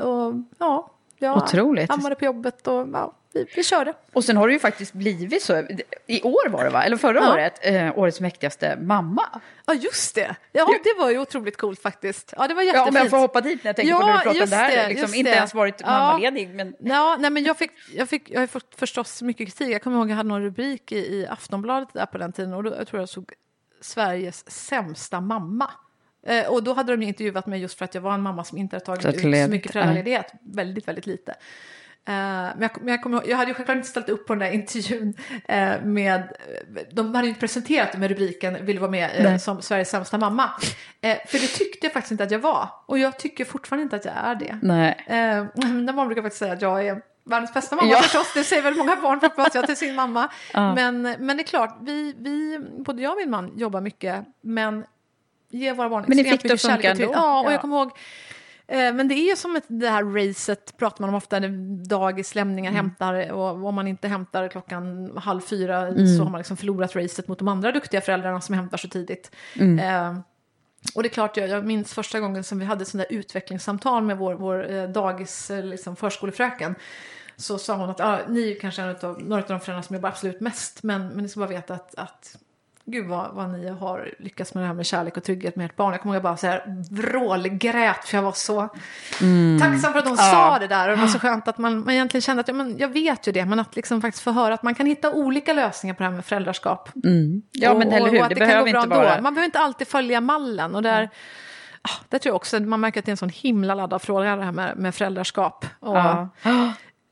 och ja, jag Otroligt. ammade på jobbet och ja, vi, vi körde. Och sen har det ju faktiskt blivit så, i år var det va, eller förra Ja. året, eh, årets mäktigaste mamma. Ja, just det. Ja, det var ju otroligt coolt faktiskt. Ja, det var Ja, jättefint. om jag får hoppa dit när jag tänker på när du pratar om det här. liksom, inte det. ens varit Ja. mammaledig, men... Ja, nej, men jag, fick, jag, fick, jag har fått förstås mycket kritik. Jag kommer ihåg att jag hade någon rubrik i, i Aftonbladet där på den tiden och då, jag tror jag såg Sveriges sämsta mamma. Eh, och då hade de ju intervjuat mig just för att jag var en mamma som inte hade tagit ut så mycket föräldraledighet. Väldigt, väldigt lite. Eh, men jag, men jag, ihåg, jag hade ju självklart inte ställt upp på den där intervjun eh, med, de hade ju inte presenterat med rubriken vill vara med Nej. som Sveriges sämsta mamma. För det tyckte jag faktiskt inte att jag var. Och jag tycker fortfarande inte att jag är det. Nej. Mina barn brukar faktiskt säga att jag är världens bästa mamma Ja. förstås. Det säger väl många barn hoppas jag till sin mamma. Men, men det är klart, vi, vi, både jag och min man jobbar mycket. Men ger våra barn Men ni fick det att funka ändå. Ja, och Ja. jag kommer ihåg eh, men det är ju som ett, det här racet pratar man om ofta, när dagislämningslämningar Mm. hämtar och om man inte hämtar klockan halv fyra Mm. så har man liksom förlorat racet mot de andra duktiga föräldrarna som hämtar så tidigt. Mm. Eh, och det är klart, jag, jag minns första gången som vi hade sån där utvecklingssamtal med vår, vår eh, dagis, eh, liksom förskolefröken. Så sa hon att ah, ni är kanske en av, några av de föräldrarna som jobbar absolut mest, men, men ni ska bara veta att, att gud vad, vad ni har lyckats med det här med kärlek och trygghet med ert barn. Jag kommer ihåg att jag bara så här vrålgrät för jag var så tacksam för att hon sa det där. Och det var så skönt att man, man egentligen kände att ja, men jag vet ju det, men att liksom faktiskt få höra att man kan hitta olika lösningar på det här med föräldraskap. Ja, men eller hur, och att det, det, kan behöver gå bra inte ändå. vara... Man behöver inte alltid följa mallen. Och där, ah, där tror jag också man märker att det är en sån himla laddad fråga det här med, med föräldraskap. Och, Ja.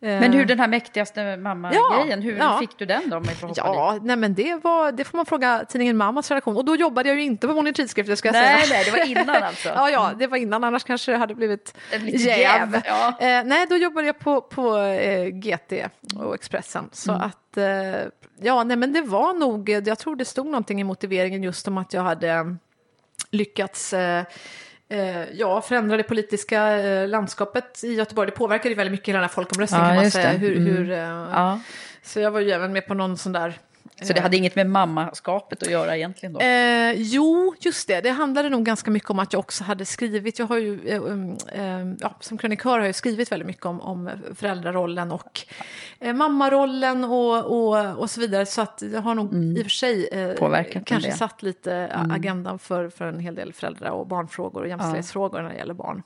Eh, Men hur den här mäktigaste mamma-grejen, hur ja. fick du den då? Om jag dit? Ja, nej men det, var, det får man fråga tidningen Mammas redaktion. Och då jobbade jag ju inte på Måndag tidskrift, det ska jag Nej, säga. nej, det var innan alltså. ja, ja, det var innan, annars kanske det hade blivit jäv. ja. Eh, nej, då jobbade jag på, på eh, GT och Expressen. Så Mm. att, eh, ja, nej men det var nog, jag tror det stod någonting i motiveringen just om att jag hade lyckats eh, eh, ja, förändra det politiska eh, landskapet i Göteborg. Det påverkade ju väldigt mycket hela den här folkomröstningen Ja, kan man säga. Hur, Mm. hur, eh, Ja. Så jag var ju även med på någon sån där Så det hade inget med mammaskapet att göra egentligen då? Eh, jo, just det. Det handlade nog ganska mycket om att jag också hade skrivit, jag har ju, eh, um, eh, ja, som krönikör har jag skrivit väldigt mycket om, om föräldrarollen och eh, mammarollen och, och, och så vidare. Så att jag har nog i och för sig eh, kanske satt lite mm. agendan för, för en hel del föräldrar och barnfrågor och jämställdhetsfrågor när det gäller barn.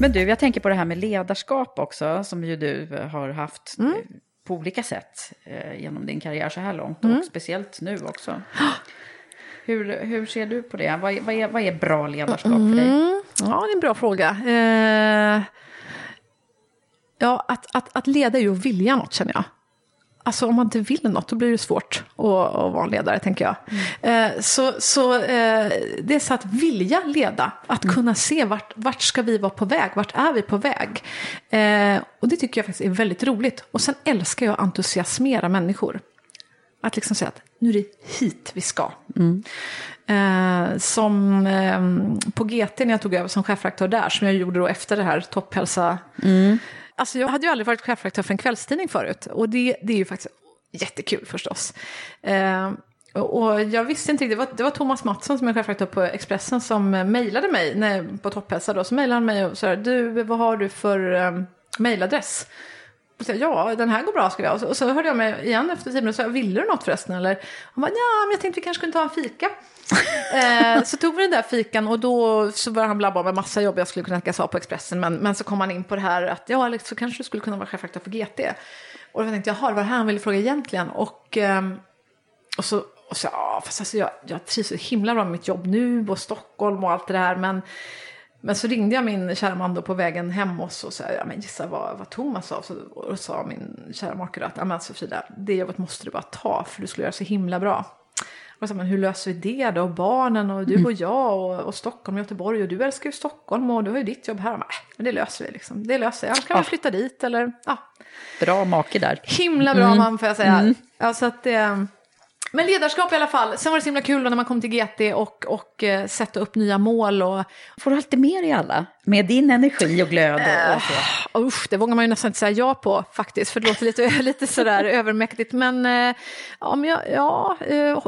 Men du, jag tänker på det här med ledarskap också, som ju du har haft Mm. eh, på olika sätt eh, genom din karriär så här långt, Mm. och speciellt nu också. Hur, hur ser du på det? Vad vad är, vad är bra ledarskap för dig? Mm. Ja, det är en bra fråga. Eh, ja, att, att, att leda är ju att vilja något känner jag. Alltså om man inte vill något då blir det svårt att, att vara en ledare tänker jag. Eh, så så eh, det är så att vilja leda, att kunna se vart, vart ska vi vara på väg, vart är vi på väg. Eh, och det tycker jag faktiskt är väldigt roligt. Och sen älskar jag att entusiasmera människor. Att liksom säga att nu är det hit vi ska. Eh, som eh, på GT när jag tog över som chefredaktör där, som jag gjorde då efter det här topphälsa. Alltså jag hade ju aldrig varit chefredaktör för en kvällstidning förut. Och det, det är ju faktiskt jättekul förstås. Eh, och och jag visste inte riktigt, det var, det var Thomas Mattsson som är chefredaktör på Expressen som mejlade mig när, på topphälsa då. Så mejlade han mig och sa, du vad har du för eh, mejladress? Så, ja, den här går bra, skrev jag. Och så, och så hörde jag mig igen efter tio minuter och sa, ville du något förresten? Eller? Han bara, ja, men jag tänkte vi kanske kunde ta en fika. eh, så tog vi den där fikan och då så började han blabba om en massa jobb jag skulle kunna tänka på Expressen. Men, men så kom han in på det här att, ja Alex, så kanske du skulle kunna vara chefredaktör på GT. Och då tänkte jag, jaha, det var det här han ville fråga egentligen. Och, ehm, och så, och så ja, fast alltså jag, jag trivs så himla bra med mitt jobb nu och Stockholm och allt det där. Men men så ringde jag min kära man då på vägen hem och så sa jag, ja men gissa vad, vad Thomas sa. Så, och sa min kära make att, ja men alltså Frida, det jobbet måste du bara ta för du skulle göra så himla bra. Och så, men hur löser vi det då? Och barnen och du och jag och, och Stockholm och Göteborg och du älskar ju Stockholm och du har ju ditt jobb här. Men, äh, men det löser vi liksom. Det löser jag. Kan vi flytta dit eller ja. Bra make där. Himla bra man får jag säga. Ja, så att, eh, men ledarskap i alla fall. Sen var det så himla kul när man kom till GT och, och eh, sätta upp nya mål och Får du alltid med dig alla? Med din energi och glöd och, och så? Usch, det vågar man ju nästan inte säga ja på faktiskt, för det låter lite, lite sådär övermäktigt. Men, eh, ja, men jag, ja, eh,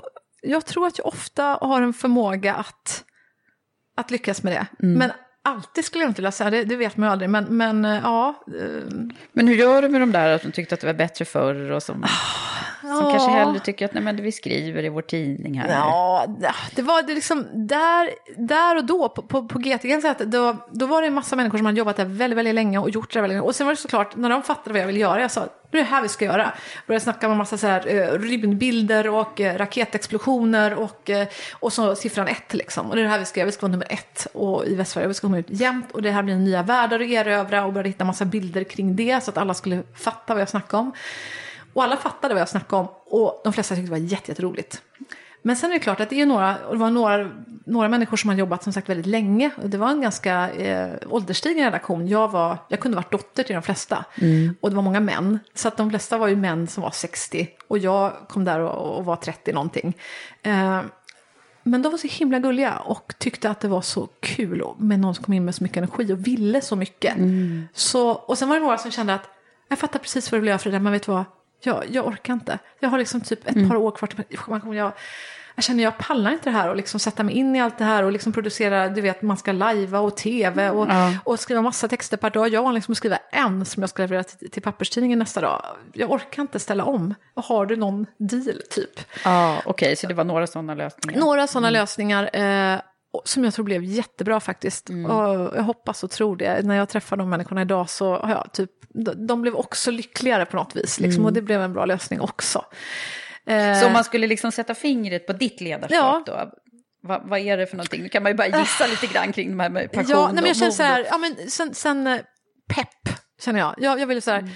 jag tror att jag ofta har en förmåga att, att lyckas med det. Mm. Men alltid skulle jag inte vilja säga, det, det vet man ju aldrig. Men, men eh, ja. eh, Men hur gör du med de där att de tyckte att det var bättre förr och som, som ja. kanske hellre tycker att nej, men vi skriver i vår tidning här. Ja, det var det liksom där, där och då på, på, på GT, kan jag säga att då, då var det en massa människor som hade jobbat där väldigt, väldigt länge och gjort det väldigt länge. Och sen var det såklart, när de fattade vad jag ville göra, jag sa, det är det här vi ska göra. Började snacka om en massa så här, eh, rymdbilder och eh, raketexplosioner och, eh, och så siffran ett liksom. Och det är det här vi ska göra, vi ska vara nummer ett och i Västsverige, vi ska komma ut jämt och det här blir nya världar att erövra och började hitta massa bilder kring det så att alla skulle fatta vad jag snackade om. Och alla fattade vad jag snackade om och de flesta tyckte det var jätte- jätteroligt. Men sen är det klart att det är några, det var några, några människor som har jobbat som sagt väldigt länge. Och det var en ganska eh, ålderstigen redaktion. Jag, var, jag kunde varit dotter till de flesta. Och det var många män. Så att de flesta var ju män som var 60. Och jag kom där och, och var 30 någonting. Eh, men de var så himla gulliga och tyckte att det var så kul med någon som kom in med så mycket energi och ville så mycket. Så, och sen var det några som kände att jag fattar precis vad du vill göra Frida, men vet du vad? Jag, jag orkar inte. Jag har liksom typ ett par år kvar till pension. Jag, jag känner jag pallar inte det här och liksom sätta mig in i allt det här och liksom producera, du vet man ska lajva och tv och, och skriva massa texter per dag. Jag var liksom att skriva en som jag ska leverera till, till papperstidningen nästa dag. Jag orkar inte ställa om. Har du någon deal typ? Ja, okej, så det var några sådana lösningar. Några sådana lösningar eh, som jag tror blev jättebra faktiskt. Och jag hoppas och tror det. När jag träffar de människorna idag så har jag typ, de, blev också lyckligare på något vis. Liksom, Och det blev en bra lösning också. Eh, Så om man skulle liksom sätta fingret på ditt ledarskap Ja. då, vad, vad är det för någonting? Nu kan man ju bara gissa lite grann kring de här med passion Ja, nej, men jag känner så här, ja, men sen, sen eh, pepp känner jag. Jag, jag ville så här,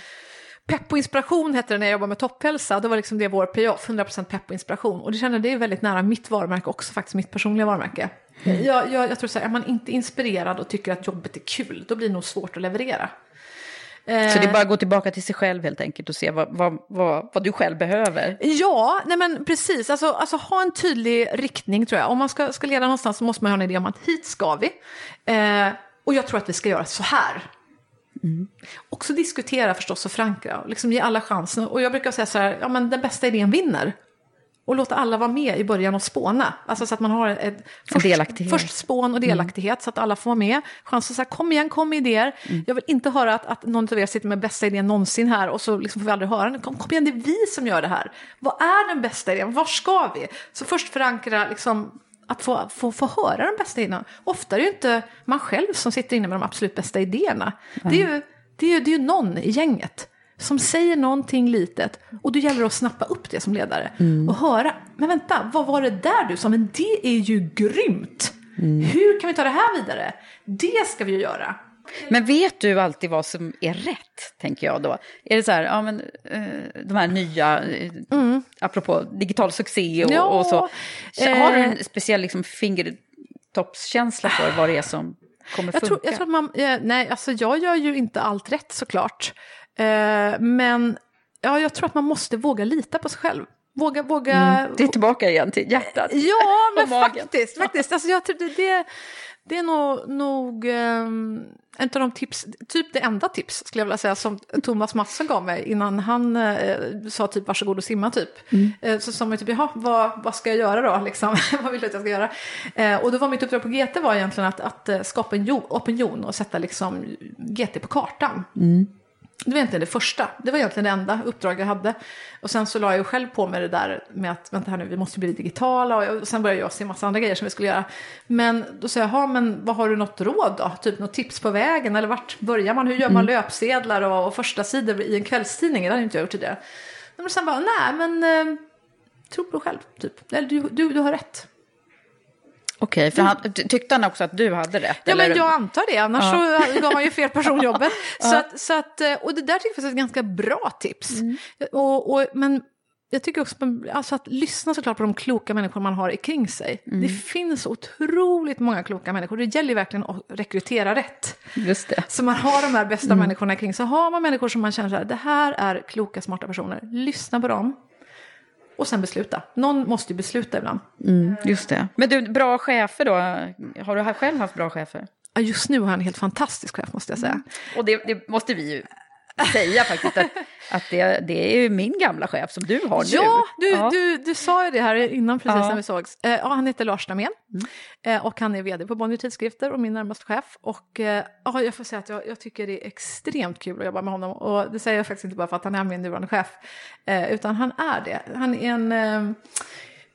pepp och inspiration hette det när jag jobbade med topphälsa. Då var liksom det vår payoff, 100% pepp och inspiration. Och det känner det är väldigt nära mitt varumärke också, faktiskt mitt personliga varumärke. Jag, jag, jag tror så här, är man inte inspirerad och tycker att jobbet är kul, då blir det nog svårt att leverera. Så det är bara att gå tillbaka till sig själv helt enkelt och se vad, vad, vad, vad du själv behöver. Ja, nej men precis. Alltså, alltså ha en tydlig riktning tror jag. Om man ska, ska leda någonstans så måste man ha en idé om att hit ska vi. Eh, och jag tror att vi ska göra så här. Också diskutera förstås och förankra. Liksom ge alla chansen. Och jag brukar säga så här, ja men den bästa idén vinner. Och låta alla vara med i början och spåna. Alltså så att man har ett, först, först spån och delaktighet så att alla får vara med. Chans att säga kom igen, kom med idéer. Jag vill inte höra att, att någon av er sitter med bästa idén någonsin här och så liksom får vi aldrig höra den. Kom, kom igen, det är vi som gör det här. Vad är den bästa idén? Var ska vi? Så först förankra liksom att få, få, få höra de bästa idéerna. Ofta är det ju inte man själv som sitter inne med de absolut bästa idéerna. Det är ju, det är ju, det är ju någon i gänget som säger någonting litet och då gäller det att snappa upp det som ledare och höra, men vänta, vad var det där du sa, men det är ju grymt. Hur kan vi ta det här vidare? Det ska vi ju göra. Men vet du alltid vad som är rätt, tänker jag då? Är det så här, ja men eh, de här nya, eh, apropå digital succé och, Mm. Ja, och så. så har du eh, en speciell liksom, fingertoppskänsla för vad det är som kommer Jag funka? tror, jag tror man, eh, nej, alltså jag gör ju inte allt rätt såklart. Eh, men ja, jag tror att man måste våga lita på sig själv. Våga, våga. Mm. Det är tillbaka igen till hjärtat. Ja, men faktiskt. faktiskt. Alltså, jag tror det, det, det är nog, nog um, en av de tips, typ det enda tips skulle jag vilja säga som Thomas Mattsson gav mig innan han eh, sa typ varsågod och simma typ. Eh, så sa man typ, jaha, vad, vad ska jag göra då? Liksom, vad vill du att jag ska göra? Eh, och då var mitt uppdrag på GT var egentligen att, att skapa en opinion och sätta liksom GT på kartan. Det var egentligen det första. Det var egentligen det enda uppdrag jag hade. Och sen så la jag ju själv på mig det där med att vänta här nu, vi måste bli digitala. Och, jag, och sen började jag se en massa andra grejer som vi skulle göra. Men då sa jag, "Jaha, men vad har du något råd då? Typ något tips på vägen? Eller vart börjar man? Hur gör man löpsedlar och, och första sidor i en kvällstidning? Det hade inte jag gjort tidigare. Men sen bara, nej men eh, tro på dig själv, typ. Eller du, du, du har rätt. Okej, för han, ty- tyckte han också att du hade rätt? Ja, eller? men jag antar det, annars så gav han ju fel person jobbet. så att, så att, eh, och det där tycker jag är ett ganska bra tips. Och, och, men jag tycker också att- alltså att lyssna såklart på de kloka människor man har kring sig. Det finns otroligt många kloka människor, det gäller verkligen att rekrytera rätt. Just det. Så man har de här bästa människorna kring sig. Har man människor som man känner så här, det här är kloka, smarta personer, lyssna på dem. Och sen besluta. Någon måste ju besluta ibland. Just det. Men du, bra chefer då? Har du själv haft bra chefer? Just nu har jag en helt fantastisk chef måste jag säga. Och det, det måste vi ju säga faktiskt att, att det, det är ju min gamla chef som du har nu. Ja, du, ja. du, du sa ju det här innan precis ja. när vi sågs. Eh, ja, han heter Lars Dahmén mm. eh, och han är vd på Bonnier Tidskrifter och min närmaste chef. Och eh, ja, jag får säga att jag, jag, tycker det är extremt kul att jobba med honom. Och det säger jag faktiskt inte bara för att han är min nuvarande chef, eh, utan han är det. Han är en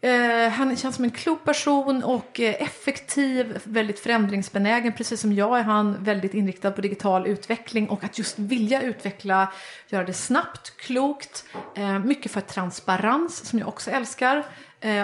eh, Eh, han känns som en klok person och eh, effektiv, väldigt förändringsbenägen. Precis som jag är han väldigt inriktad på digital utveckling och att just vilja utveckla, göra det snabbt, klokt, eh, mycket för transparens som jag också älskar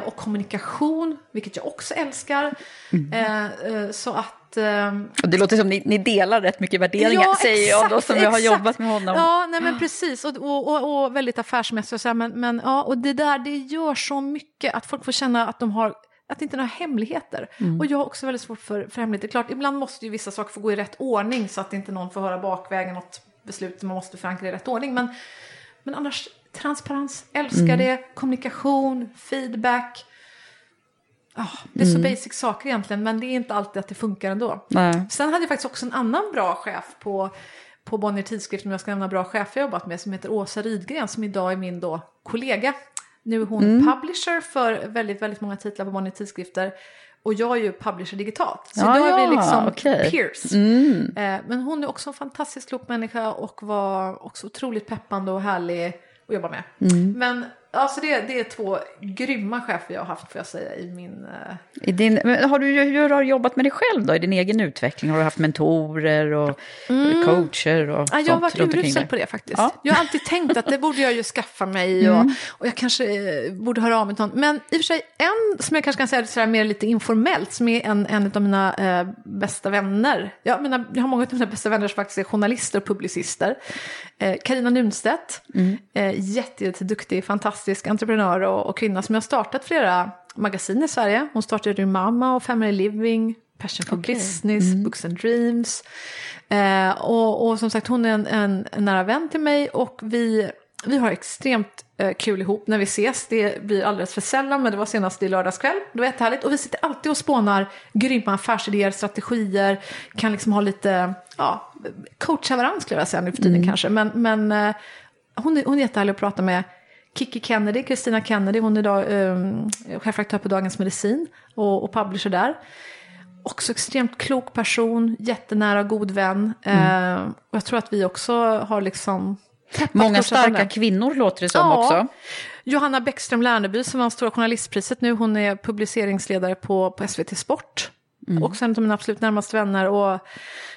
och kommunikation, vilket jag också älskar. Mm. så att Ehm, och det låter som ni, ni delar rätt mycket värderingar, ja, säger jag då, som exakt. jag har jobbat med honom. Ja, nej men precis, och, och, och, och väldigt affärsmässig och så här, men, men ja, och det där, det gör så mycket att folk får känna att de har att inte några hemligheter. Mm. Och jag har också väldigt svårt för, för hemligheter. Klart, ibland måste ju vissa saker få gå i rätt ordning så att inte någon får höra bakvägen något beslut som man måste förankra i rätt ordning. Men, men annars, transparens, älskar mm. det, kommunikation, feedback. Oh, det är så mm. basic saker egentligen, men det är inte alltid att det funkar ändå. Nej. Sen hade jag faktiskt också en annan bra chef på, på Bonnier Tidskrift, om jag ska nämna bra chef jag jobbat med, som heter Åsa Rydgren, som idag är min då kollega. Nu är hon mm. publisher för väldigt, väldigt många titlar på Bonnier Tidskrifter. Och jag är ju publisher digitalt. Så ja, då är vi liksom okay. peers. Mm. Eh, men hon är också en fantastiskt klok människa och var också otroligt peppande och härlig att jobba med. Mm. Men Alltså det, det är två grymma chefer jag har haft får jag säga i min... Uh... I din, har du, hur har du jobbat med dig själv då i din egen utveckling? Har du haft mentorer och mm. coacher och ja, Jag har varit urusel på det faktiskt. Ja. Jag har alltid tänkt att det borde jag ju skaffa mig mm. och, och jag kanske eh, borde höra av mig till någon. Men i och för sig en som jag kanske kan säga sådär mer lite informellt som är en, en av mina eh, bästa vänner. Jag, menar, jag har många av mina bästa vänner som faktiskt är journalister och publicister. Karina eh, Nunstedt, mm. eh, jätteduktig, fantastisk fantastisk entreprenör och, och, kvinna som har startat flera magasin i Sverige. Hon startade Mamma och Family Living, Passion for okay. Business, mm. Books and Dreams. Eh, och, och, som sagt hon är en, en, en, nära vän till mig och vi, vi har extremt eh, kul ihop när vi ses. Det blir alldeles för sällan men det var senast i lördagskväll. Det var jättehärligt och vi sitter alltid och spånar grymma affärsidéer, strategier, kan liksom ha lite, ja, coacha varandra skulle jag säga nu för tiden mm. kanske. Men, men eh, hon, är, hon är jättehärlig att prata med. Kiki Kennedy, Kristina Kennedy, hon är idag um, chefredaktör på Dagens Medicin och, och publisher där. Också extremt klok person, jättenära god vän. Mm. Uh, och jag tror att vi också har liksom... Många starka kvinnor låter det som ja. också. Johanna Bäckström Lärneby som har Stora Journalistpriset nu, hon är publiceringsledare på, på SVT Sport. Mm. Också en av mina absolut närmaste vänner. Och...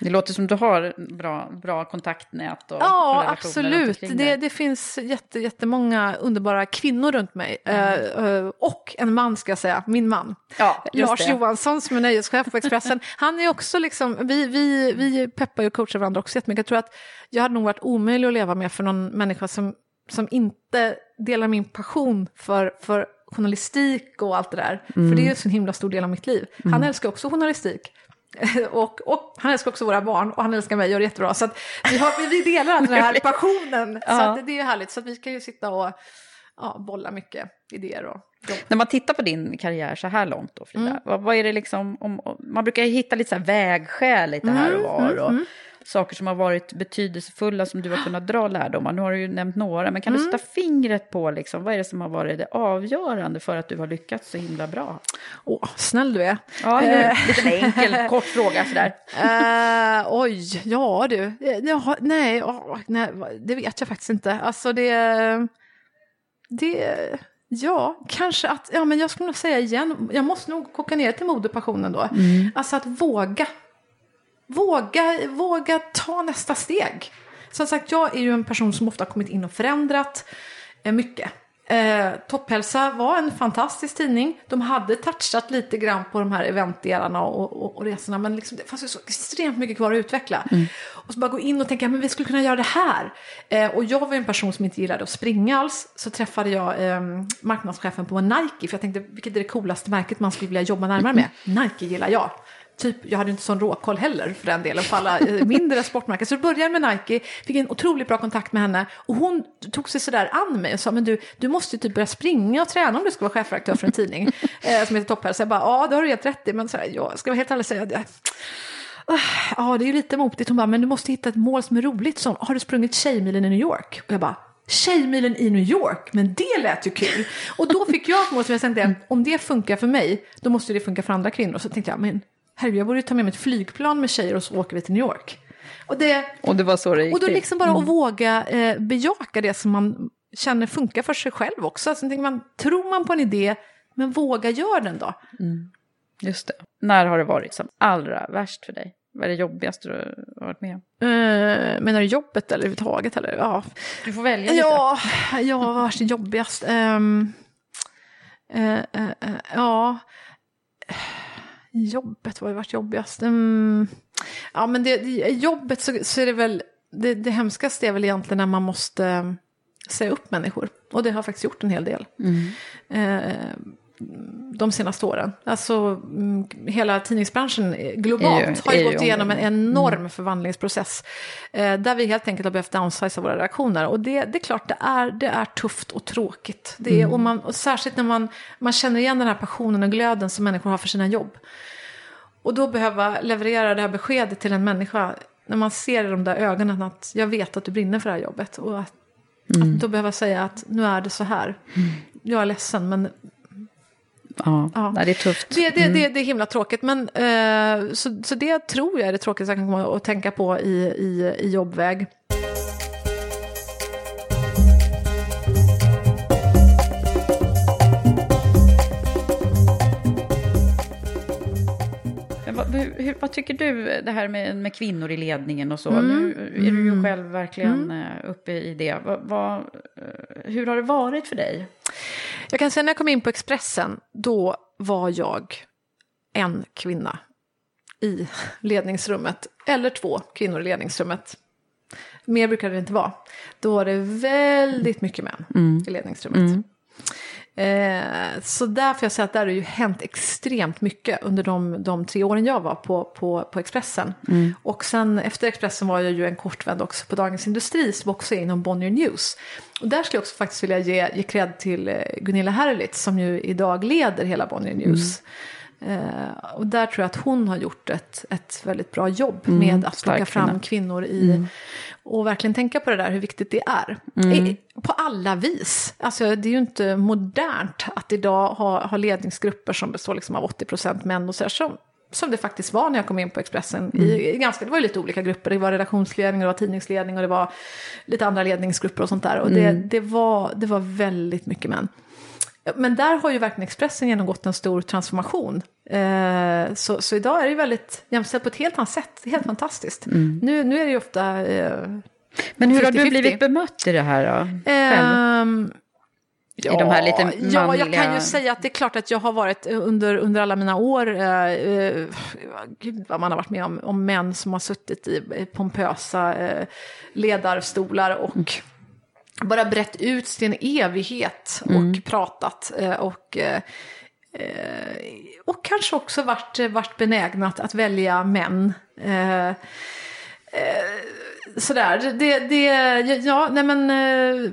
Det låter som du har bra, bra kontaktnät och Ja, absolut. Det, det finns jätte, jättemånga underbara kvinnor runt mig. Mm. Uh, och en man ska jag säga, min man. Ja, Lars det. Johansson som är nöjeschef på Expressen. Han är också liksom, vi, vi, vi peppar och coachar varandra också jättemycket. Jag tror att jag hade nog varit omöjlig att leva med för någon människa som, som inte delar min passion för, för journalistik och allt det där. Mm. För det är ju en himla stor del av mitt liv. Mm. Han älskar också journalistik. Och, och, han älskar också våra barn och han älskar mig och det är jättebra. Så vi, har, vi delar den här passionen. ja. Så det är härligt. Så vi kan ju sitta och ja, bolla mycket idéer och jobb. När man tittar på din karriär så här långt då Frida, mm. vad, vad, är det liksom, om, om, man brukar hitta lite så här vägskäl lite här och var. Mm, och, mm, saker som har varit betydelsefulla som du har kunnat dra lärdomar. Nu har du ju nämnt några, men kan mm. du sätta fingret på liksom, vad är det som har varit det avgörande för att du har lyckats så himla bra? Åh, snäll du är. Ja, en uh, liten enkel, kort fråga sådär. Uh, oj, ja du. Ja, nej, oh, nej, det vet jag faktiskt inte. Alltså det... Det... Ja, kanske att, ja men jag skulle nog säga igen, jag måste nog koka ner till modepassionen då. Mm. Alltså att våga våga, våga ta nästa steg. Som sagt, jag är ju en person som ofta kommit in och förändrat eh, mycket. Eh, Topphälsa var en fantastisk tidning. De hade touchat lite grann på de här eventdelarna och, och, och resorna. Men liksom, det fanns ju så extremt mycket kvar att utveckla. Mm. Och så bara gå in och tänka, men vi skulle kunna göra det här. Eh, och jag var en person som inte gillade att springa alls. Så träffade jag eh, marknadschefen på Nike. För jag tänkte, vilket är det coolaste märket man skulle vilja jobba närmare med? Nike gillar jag typ, jag hade inte sån råkoll heller för den delen på alla eh, mindre sportmärken. Så det började med Nike, fick en otroligt bra kontakt med henne och hon tog sig sådär an mig och sa men du, du måste ju typ börja springa och träna om du ska vara chefredaktör för en tidning eh, som heter Topphälsa. Jag bara ja, det har du helt rätt i, men så här, jag ska vara helt ärlig och säga det ja det är ju lite motigt. Hon bara, men du måste hitta ett mål som är roligt. Som, har du sprungit Tjejmilen i New York? Och jag bara, Tjejmilen i New York, men det lät ju kul. Och då fick jag ett mål som jag tänkte, om det funkar för mig, då måste det funka för andra kvinnor. Så tänkte jag, men herregud, jag borde ju ta med mig ett flygplan med tjejer och så åker vi till New York. Och, det, och det var så det gick Och då till. liksom bara att våga eh, bejaka det som man känner funkar för sig själv också. Så tänker man, tror man på en idé, men våga göra den då. Just det. När har det varit som allra värst för dig? Vad är det jobbigaste du har varit med om? Eh, menar du jobbet eller överhuvudtaget? Eller? Ja, Du får välja lite. ja, ja vad var det jobbigast? Ehm, eh, eh, eh, ja, jobbet, vad har varit jobbigast? Mm, ja, men det, jobbet så, så är det väl, det, det hemskaste är väl egentligen när man måste eh, säga upp människor. Och det har faktiskt gjort en hel del. Eh, de senaste åren. Alltså mm, hela tidningsbranschen globalt ju- har ju är gått igenom en enorm förvandlingsprocess. Eh, där vi helt enkelt har behövt downsiza våra redaktioner. Och det, det är klart, det är, det är tufft och tråkigt. Det är, och, man, och särskilt när man, man känner igen den här passionen och glöden som människor har för sina jobb. Och då behöva leverera det här beskedet till en människa när man ser i de där ögonen att jag vet att du brinner för det här jobbet. Och att, att då behöva säga att nu är det så här. Jag är ledsen men Ja, Ja. Nej, det är tufft. det, det, det, det är himla tråkigt. Men, eh, så, så det tror jag är det tråkigaste jag kan komma att tänka på i, i, i jobbväg. Hur, hur, vad tycker du, det här med, med kvinnor i ledningen och så? Nu är du ju själv verkligen eh, uppe i det. Vad, vad, eh, hur har det varit för dig? Jag kan säga när jag kom in på Expressen, då var jag en kvinna i ledningsrummet. Eller två kvinnor i ledningsrummet. Mer brukade det inte vara. Då var det väldigt mycket män i ledningsrummet. Eh, så där får jag säga att där har ju hänt extremt mycket under de, de tre åren jag var på, på, på Expressen. Och sen efter Expressen var jag ju en kortvänd också på Dagens Industri som också är inom Bonnier News. Och där skulle jag också faktiskt vilja ge, ge cred till eh, Gunilla Herlitz som ju idag leder hela Bonnier News. Eh, och där tror jag att hon har gjort ett, ett väldigt bra jobb med att plocka fram kvinna. kvinnor i och verkligen tänka på det där hur viktigt det är. I, på alla vis. Alltså det är ju inte modernt att idag ha, ha ledningsgrupper som består liksom av 80% män och så där, som, som det faktiskt var när jag kom in på Expressen. I, i ganska, det var ju lite olika grupper, det var redaktionsledning, och det var tidningsledning och det var lite andra ledningsgrupper och sånt där. Och det, det, var, det var väldigt mycket män. Men där har ju verkligen Expressen genomgått en stor transformation. Eh, så, så idag är det ju väldigt jämställt på ett helt annat sätt. Helt fantastiskt. Nu, nu är det ju ofta... Eh, Men hur har du 50-50. blivit bemött i det här då? Själv? ehm, I de här lite Ja, jag kan manliga- ju säga att det är klart att jag har varit under, under alla mina år, eh, eh, gud vad man har varit med om, om män som har suttit i pompösa eh, ledarstolar och bara brett ut sin evighet och pratat. Eh, och, eh, och kanske också varit, varit benägna att, att välja män. Eh, sådär, det, det, ja, nej men,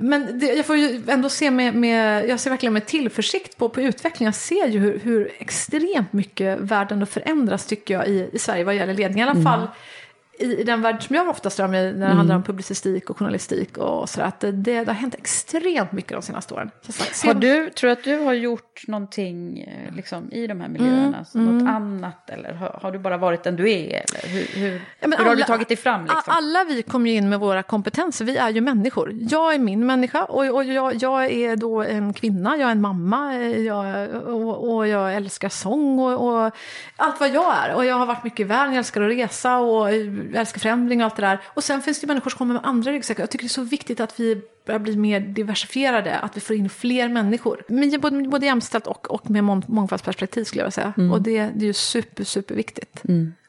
men det, jag får ju ändå se med, med, jag ser verkligen med tillförsikt på, på utvecklingen. Jag ser ju hur, hur extremt mycket världen förändras tycker jag i, i Sverige vad gäller ledning. I alla fall i, i den värld som jag oftast rör mig när det handlar om publicistik och journalistik och sådär. Att det, det, har hänt extremt mycket de senaste åren. Så sagt, se- Har du, tror du att du har gjort någonting eh, liksom, i de här miljöerna? Så Något annat? Eller har, har du bara varit den du är? Eller hur, hur, Ja, hur har du alla- tagit dig fram? Liksom? Alla vi kommer ju in med våra kompetenser, vi är ju människor. Jag är min människa och, och jag, jag är då en kvinna, jag är en mamma eh, jag, och, och jag älskar sång och, och allt vad jag är. Och jag har varit mycket i världen, jag älskar att resa och jag älskar förändring och allt det där. Och sen finns det människor som kommer med andra ryggsäckar. Jag tycker det är så viktigt att vi börjar bli mer diversifierade, att vi får in fler människor. Men både, både jämställt och, och med mång, mångfaldsperspektiv skulle jag vilja säga. Och det, det är ju super, superviktigt.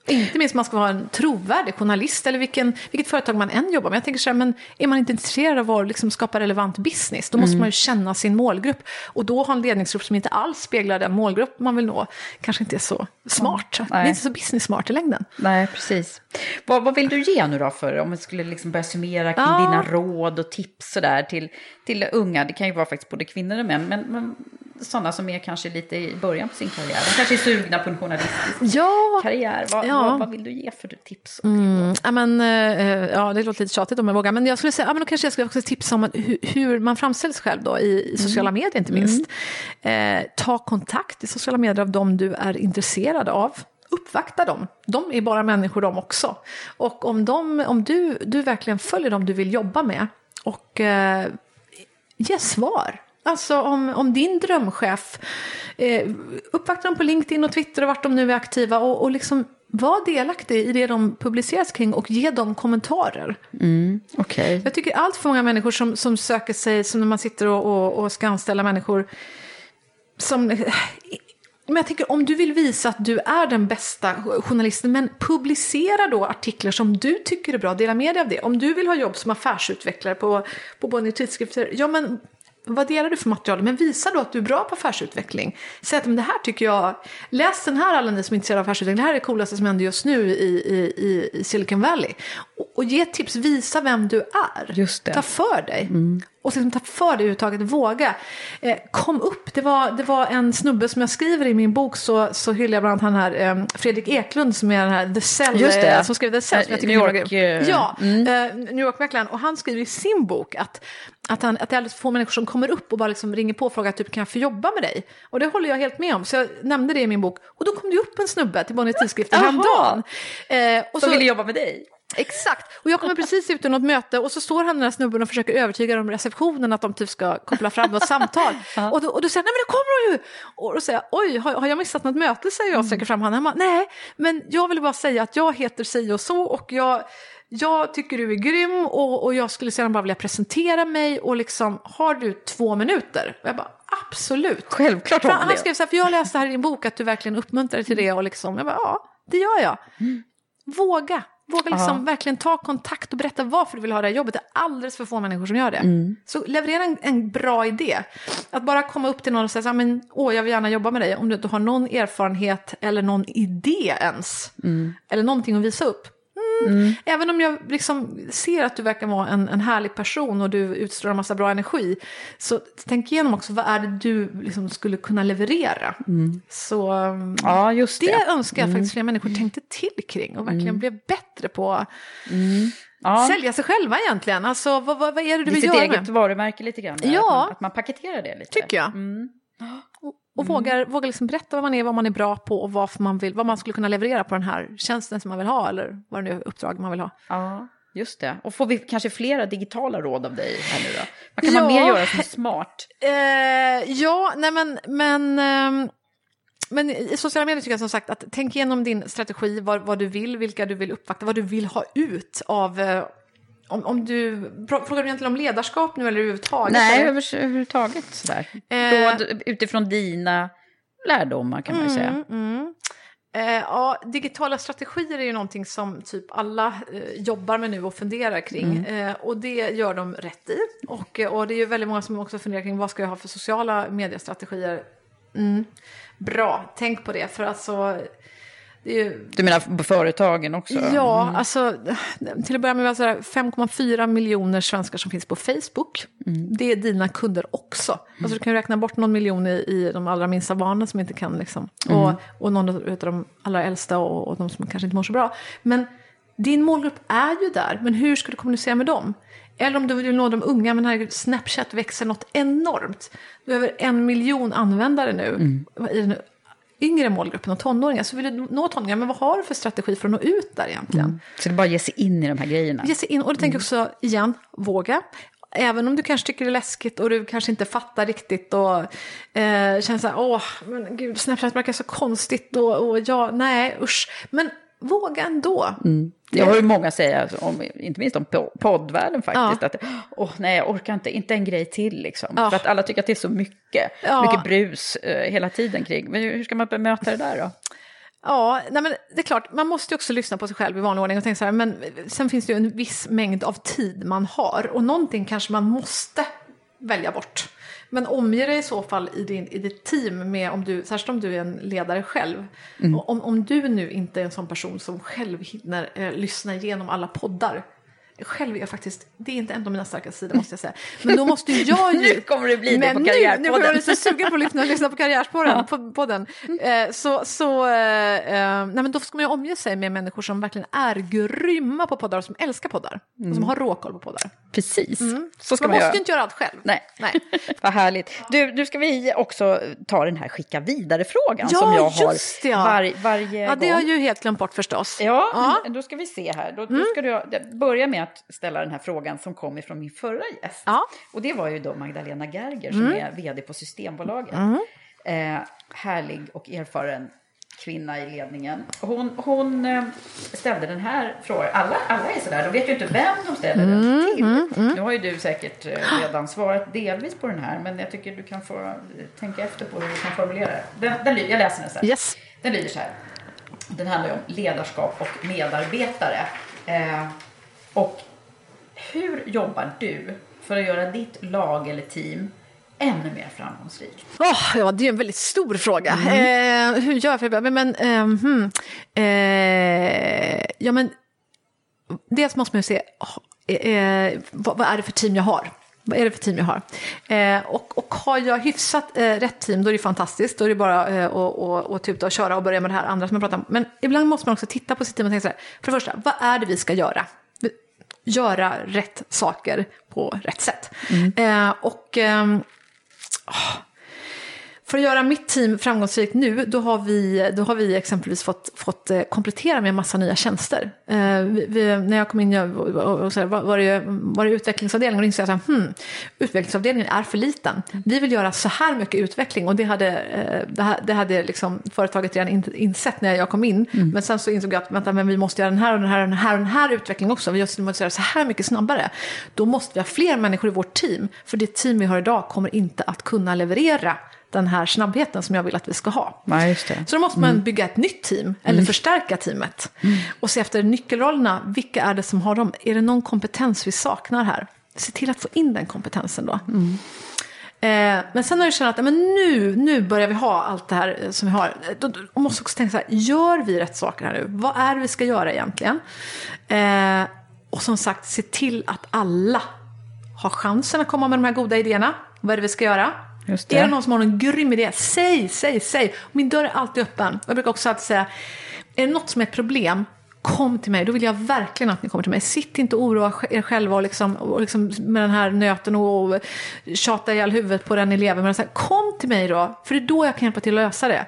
Inte minst om man ska vara en trovärdig journalist eller vilken, vilket företag man än jobbar med. Jag tänker så här, men är man inte intresserad av att liksom skapa relevant business, då måste Mm. man ju känna sin målgrupp. Och då ha en ledningsgrupp som inte alls speglar den målgrupp man vill nå, kanske inte är så smart. Det är inte så business smart i längden. Nej, precis. Vad, vad vill du ge nu då för, om vi skulle liksom börja summera kring Ja. dina råd och tips sådär till, till unga, det kan ju vara faktiskt både kvinnor och män, men, men sådana som är kanske lite i början på sin karriär. De kanske är sugna på en journalistisk Ja, karriär. Vad, Ja. vad, vad vill du ge för tips? Mm, ja, men, eh, ja, det låter lite tjatigt om jag vågar, men jag skulle säga, ja, men då kanske jag skulle också tipsa om hur, hur man framställer sig själv då, i, i sociala medier inte minst. Eh, ta kontakt i sociala medier av dem du är intresserad av. Uppvakta dem. De är bara människor de också. Och om, de, om du, du verkligen följer dem du vill jobba med och eh, ge svar. Alltså om, om din drömchef, eh, uppvakta dem på LinkedIn och Twitter och vart de nu är aktiva och, och liksom var delaktig i det de publiceras kring och ge dem kommentarer. Okej. Jag tycker allt för många människor som, som söker sig, som när man sitter och, och, och ska anställa människor som... Men jag tänker om du vill visa att du är den bästa journalisten, men publicera då artiklar som du tycker är bra, dela med dig av det. Om du vill ha jobb som affärsutvecklare på, på Bonnier tidskrifter, ja men vad delar du för material? Men visa då att du är bra på affärsutveckling. Säg att men det här tycker jag, läs den här alla ni som är intresserade av affärsutveckling, det här är det coolaste som händer just nu i, i, i, i Silicon Valley. Och, ge tips, visa vem du är. Just det. Ta för dig. Och liksom ta för dig överhuvudtaget, våga. Eh, kom upp, det var, det var en snubbe som jag skriver i min bok så, så hyllar jag bland annat han här eh, Fredrik Eklund som är den här The Cell, Just det. eh, som skrev The Cell. som jag New är York, grym. eh, Ja, eh, New York-mäklaren. Och han skriver i sin bok att, att, han, att det är alldeles för få människor som kommer upp och bara liksom ringer på och frågar typ kan jag få jobba med dig? Och det håller jag helt med om. Så jag nämnde det i min bok. Och då kom det upp en snubbe till Bonnier tidskrift häromdagen. Eh, och Som så- ville jobba med dig? Exakt, och jag kommer precis ut ur något möte och så står han den här snubben och försöker övertyga dem receptionen att de typ ska koppla fram något samtal. Och, då, och då säger han, nej men det kommer hon ju! Och då säger jag, oj, har, har jag missat något möte? säger jag och sträcker fram handen. Han bara, nej, men jag vill bara säga att jag heter si och så och jag, jag tycker du är grym och, och jag skulle sedan bara vilja presentera mig och liksom, har du två minuter? Och jag bara, absolut. Självklart har han, han skrev så här, för jag läste här i din bok att du verkligen uppmuntrar till det och liksom, jag bara, ja, det gör jag. Våga. Våga liksom verkligen ta kontakt och berätta varför du vill ha det här jobbet. Det är alldeles för få människor som gör det. Så leverera en, en bra idé. Att bara komma upp till någon och säga så här, men, åh, jag vill gärna jobba med dig. Om du inte har någon erfarenhet eller någon idé ens. Eller någonting att visa upp. Mm. Även om jag liksom ser att du verkar vara en, en härlig person och du utstrålar massa bra energi. Så tänk igenom också, vad är det du liksom skulle kunna leverera? Så um, Ja, just det det. Mm. önskar jag faktiskt fler människor tänkte till kring och verkligen blev bättre på Ja. sälja sig själva egentligen. Alltså vad, vad, vad är det du Det är vill sitt göra eget med? varumärke lite grann. Ja. Att man, att man paketerar det lite. Tycker jag. Och, och vågar, vågar liksom berätta vad man är, vad man är bra på och varför man vill, vad man skulle kunna leverera på den här tjänsten som man vill ha eller vad det nu är uppdrag man vill ha. Ja, just det. Och får vi kanske flera digitala råd av dig här nu då? Vad kan man Ja. mer göra som är smart? Eh, ja, nej men, men, ehm, men i sociala medier tycker jag som sagt att tänk igenom din strategi, vad, vad du vill, vilka du vill uppvakta, vad du vill ha ut av eh, om, om du, frå- frågar du egentligen om ledarskap nu eller överhuvudtaget? Nej, över, överhuvudtaget sådär. Eh. Råd utifrån dina lärdomar kan man ju säga. Mm. Eh, ja, digitala strategier är ju någonting som typ alla eh, jobbar med nu och funderar kring. Eh, och det gör de rätt i. Och, eh, och det är ju väldigt många som också funderar kring vad ska jag ha för sociala mediestrategier. Mm. Bra, tänk på det. För alltså, ju Du menar på företagen också? Ja, alltså till att börja med var det så här 5,4 miljoner svenskar som finns på Facebook. Det är dina kunder också. Alltså du kan räkna bort någon miljon i, i de allra minsta barnen som inte kan liksom. Och, och någon av de allra äldsta och, och de som kanske inte mår så bra. Men din målgrupp är ju där, men hur ska du kommunicera med dem? Eller om du vill nå de unga, men herregud, Snapchat växer något enormt. Du har över en miljon användare nu i den yngre målgruppen och tonåringar. Så vill du nå tonåringar, men vad har du för strategi för att nå ut där egentligen? Så det är bara att ge sig in i de här grejerna? Ge sig in, och det tänker jag också igen, våga. Även om du kanske tycker det är läskigt och du kanske inte fattar riktigt och eh, känner så här, åh, men gud, Snapchat verkar så konstigt och, och ja, nej, usch. Men våga ändå. Jag har ju många säga, om, inte minst om po- poddvärlden faktiskt, att åh nej jag orkar inte, inte en grej till liksom. Ja. För att alla tycker att det är så mycket, Ja. mycket brus eh, hela tiden kring. Men hur ska man bemöta det där då? Ja, nej men det är klart, man måste ju också lyssna på sig själv i vanlig ordning och tänka så här, men sen finns det ju en viss mängd av tid man har och någonting kanske man måste välja bort. Men omge dig i så fall i, din, i ditt team med, om du, särskilt om du är en ledare själv, och om, om du nu inte är en sån person som själv hinner eh, lyssna igenom alla poddar, själv är jag faktiskt, det är inte en av mina starkaste sidor måste jag säga. Men då måste jag ju... nu kommer det bli det på nu, Karriärpodden. nu kommer jag så sugen på att lyssna, lyssna på Karriärspodden. På, podden. Eh, så så eh, eh, nej, men då ska man ju omge sig med människor som verkligen är grymma på poddar och som älskar poddar. Och som har råkoll på poddar. Precis, så ska man man, måste göra. ju inte göra allt själv. Nej. Nej. Vad härligt. Du, nu ska vi också ta den här skicka vidare-frågan Ja, som jag har just det, ja. var, varje Ja, det gång. har jag ju helt glömt bort förstås. Ja, Ja. då ska vi se här. Då, då ska du börja med att ställa den här frågan som kom ifrån min förra gäst. Ja. Och det var ju då Magdalena Gerger som är vd på Systembolaget. Eh, härlig och erfaren kvinna i ledningen. Hon, hon eh, ställde den här frågan. Alla, alla är sådär, de vet ju inte vem de ställer den till. Nu har ju du säkert eh, redan svarat delvis på den här, men jag tycker du kan få eh, tänka efter på hur du kan formulera det. Den, den, jag läser den sen. Yes. Den lyder så här. Den handlar ju om ledarskap och medarbetare. Eh, och hur jobbar du för att göra ditt lag eller team ännu mer framgångsrikt? Åh, ja, det är en väldigt stor fråga. Eh, hur gör jag för men, men, ehm, hmm, eh, Ja, men dels måste man ju se eh, eh, vad, vad är det för team jag har. Vad är det för team jag har? Eh, och, och har jag hyfsat eh, rätt team då är det fantastiskt. Då är det bara eh, att och, och tuta och köra och börja med det här andra som jag pratar om. Men ibland måste man också titta på sitt team och tänka så här. För det första, vad är det vi ska göra? Göra rätt saker på rätt sätt. Eh, och ehm, för att göra mitt team framgångsrikt nu, då har vi, då har vi exempelvis fått, fått eh, komplettera med en massa nya tjänster. Eh, vi, när jag kom in jag, och, och, så här, var, det, var det utvecklingsavdelningen och insåg att hmm, utvecklingsavdelningen är för liten. Vi vill göra så här mycket utveckling och det hade, eh, det, ha- det hade liksom företaget redan in, insett när jag kom in. Men sen så insåg jag att vänta, men vi måste göra den här och den här och den här, och den här utvecklingen också. Vi måste göra så här mycket snabbare. Då måste vi ha fler människor i vårt team. För det team vi har idag kommer inte att kunna leverera den här snabbheten som jag vill att vi ska ha. Ja. Så då måste man bygga ett nytt team eller förstärka teamet. Och se efter nyckelrollerna, vilka är det som har dem? Är det någon kompetens vi saknar här? Se till att få in den kompetensen då. Eh, men sen när du känner att men nu, nu börjar vi ha allt det här eh, som vi har. eh, Då, då måste också tänka så här, gör vi rätt saker här nu? Vad är det vi ska göra egentligen? Eh, och som sagt, se till att alla har chansen att komma med de här goda idéerna. Vad är det vi ska göra? Just det. Är det någon som har någon grym idé? Säg, säg, säg. Min dörr är alltid öppen. Jag brukar också alltid säga, är det något som är ett problem, kom till mig. Då vill jag verkligen att ni kommer till mig. Sitt inte och oroa er själva och liksom, och liksom med den här nöten och, och tjata ihjäl huvudet på den eleven. Men så här, kom till mig då, för det är då jag kan hjälpa till att lösa det.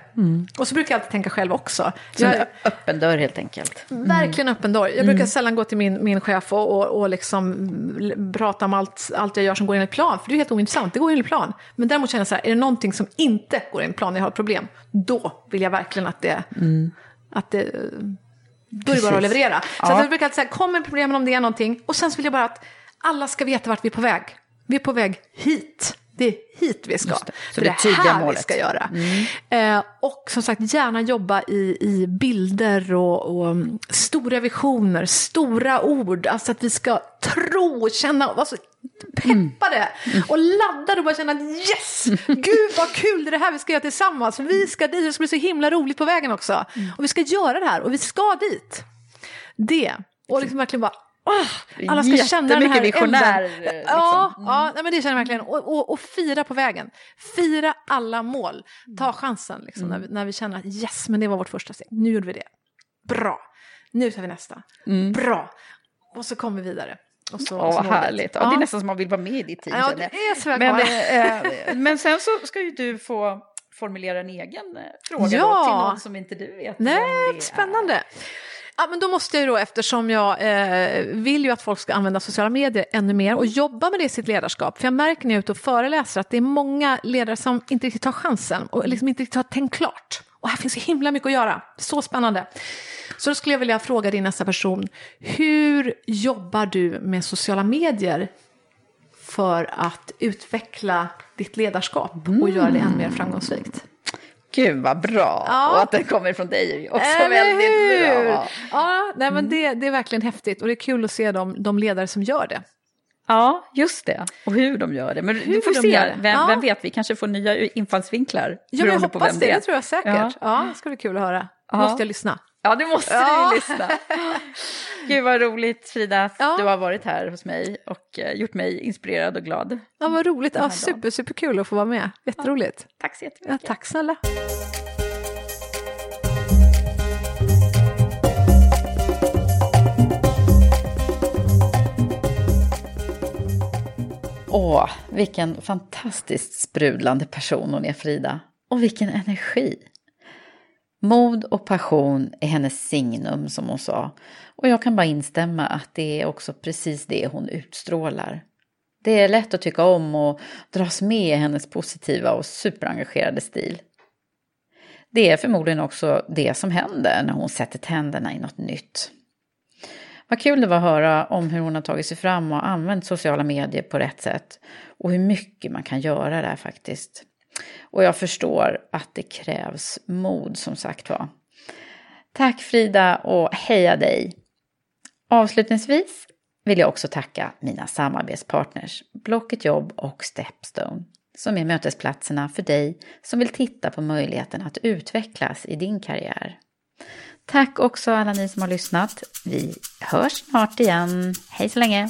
Och så brukar jag alltid tänka själv också. Så Jag, en öppen dörr helt enkelt. Verkligen öppen dörr. Jag brukar sällan gå till min, min chef och, och, och liksom prata om allt, allt jag gör som går enligt plan. För det är helt ointressant, det går enligt plan. Men däremot känner jag så här, är det någonting som inte går enligt plan, jag har ett problem, då vill jag verkligen att det, att det då är det bara att leverera. Så Ja. att jag brukar alltid säga, kom med problemen om det är någonting. Och sen så vill jag bara att alla ska veta vart vi är på väg. Vi är på väg hit. Det är hit vi ska. Det. Så det är tydliga här vi målet. ska göra. Eh, och som sagt, gärna jobba i, i bilder och, och mm, stora visioner, stora ord. Alltså att vi ska tro, känna och vara så peppade och laddade och bara känna att yes, gud vad kul det är det här vi ska göra tillsammans. Vi ska dit, det ska bli så himla roligt på vägen också. Och vi ska göra det här och vi ska dit. Det, och liksom verkligen bara åh, alla ska känna den här visionär, eh, Ja, liksom. ja nej, men det känner jag verkligen. Och, och, och fira på vägen. Fira alla mål. Ta chansen liksom, när, vi, när vi känner att yes, men det var vårt första steg. Nu gjorde vi det. Bra. Nu tar vi nästa. Bra. Och så kommer vi vidare. Och så, Åh, härligt. dit. Ja, Det är nästan som man vill vara med i ditt team. Ja, det är så men, eh, men sen så ska ju du få formulera en egen eh, fråga då, Ja. till någon som inte du vet vem det Nej, är. Ja, men då måste jag då, eftersom jag eh, vill ju att folk ska använda sociala medier ännu mer och jobba med det i sitt ledarskap. För jag märker när jag är ute och föreläser att det är många ledare som inte riktigt tar chansen och liksom inte riktigt har tänkt klart. Och här finns så himla mycket att göra. Så spännande. Så då skulle jag vilja fråga din nästa person, hur jobbar du med sociala medier för att utveckla ditt ledarskap och göra det ännu mer framgångsrikt? Gud vad bra. Ja. Och att den kommer från dig är ju också Eller väldigt hur? bra. Ja, nej, men det, det är verkligen häftigt och det är kul att se de, de ledare som gör det. Ja, just det. Och hur de gör det. Men Hur du får se, det. vem, Ja. vem vet, vi kanske får nya infallsvinklar. Ja, men jag beroende på hoppas vem det, är. det tror jag säkert. Ja. Ja, det ska bli kul att höra. Ja. måste jag lyssna. Ja, du måste Ja. ju lyssna. Gud vad roligt Frida att Ja. du har varit här hos mig och eh, gjort mig inspirerad och glad. Ja, vad roligt. Ja, super, superkul att få vara med. Jätteroligt. Tack så Ja, jättemycket. tack snälla. Åh, vilken fantastiskt sprudlande person hon är Frida. Och vilken energi. Mod och passion är hennes signum som hon sa. Och jag kan bara instämma att det är också precis det hon utstrålar. Det är lätt att tycka om och dras med i hennes positiva och superengagerade stil. Det är förmodligen också det som händer när hon sätter tänderna i något nytt. Vad kul det var att höra om hur hon har tagit sig fram och använt sociala medier på rätt sätt. Och hur mycket man kan göra där faktiskt. Och jag förstår att det krävs mod som sagt var. Tack Frida och heja dig! Avslutningsvis vill jag också tacka mina samarbetspartners Blocket Jobb och Stepstone som är mötesplatserna för dig som vill titta på möjligheten att utvecklas i din karriär. Tack också alla ni som har lyssnat. Vi hörs snart igen. Hej så länge!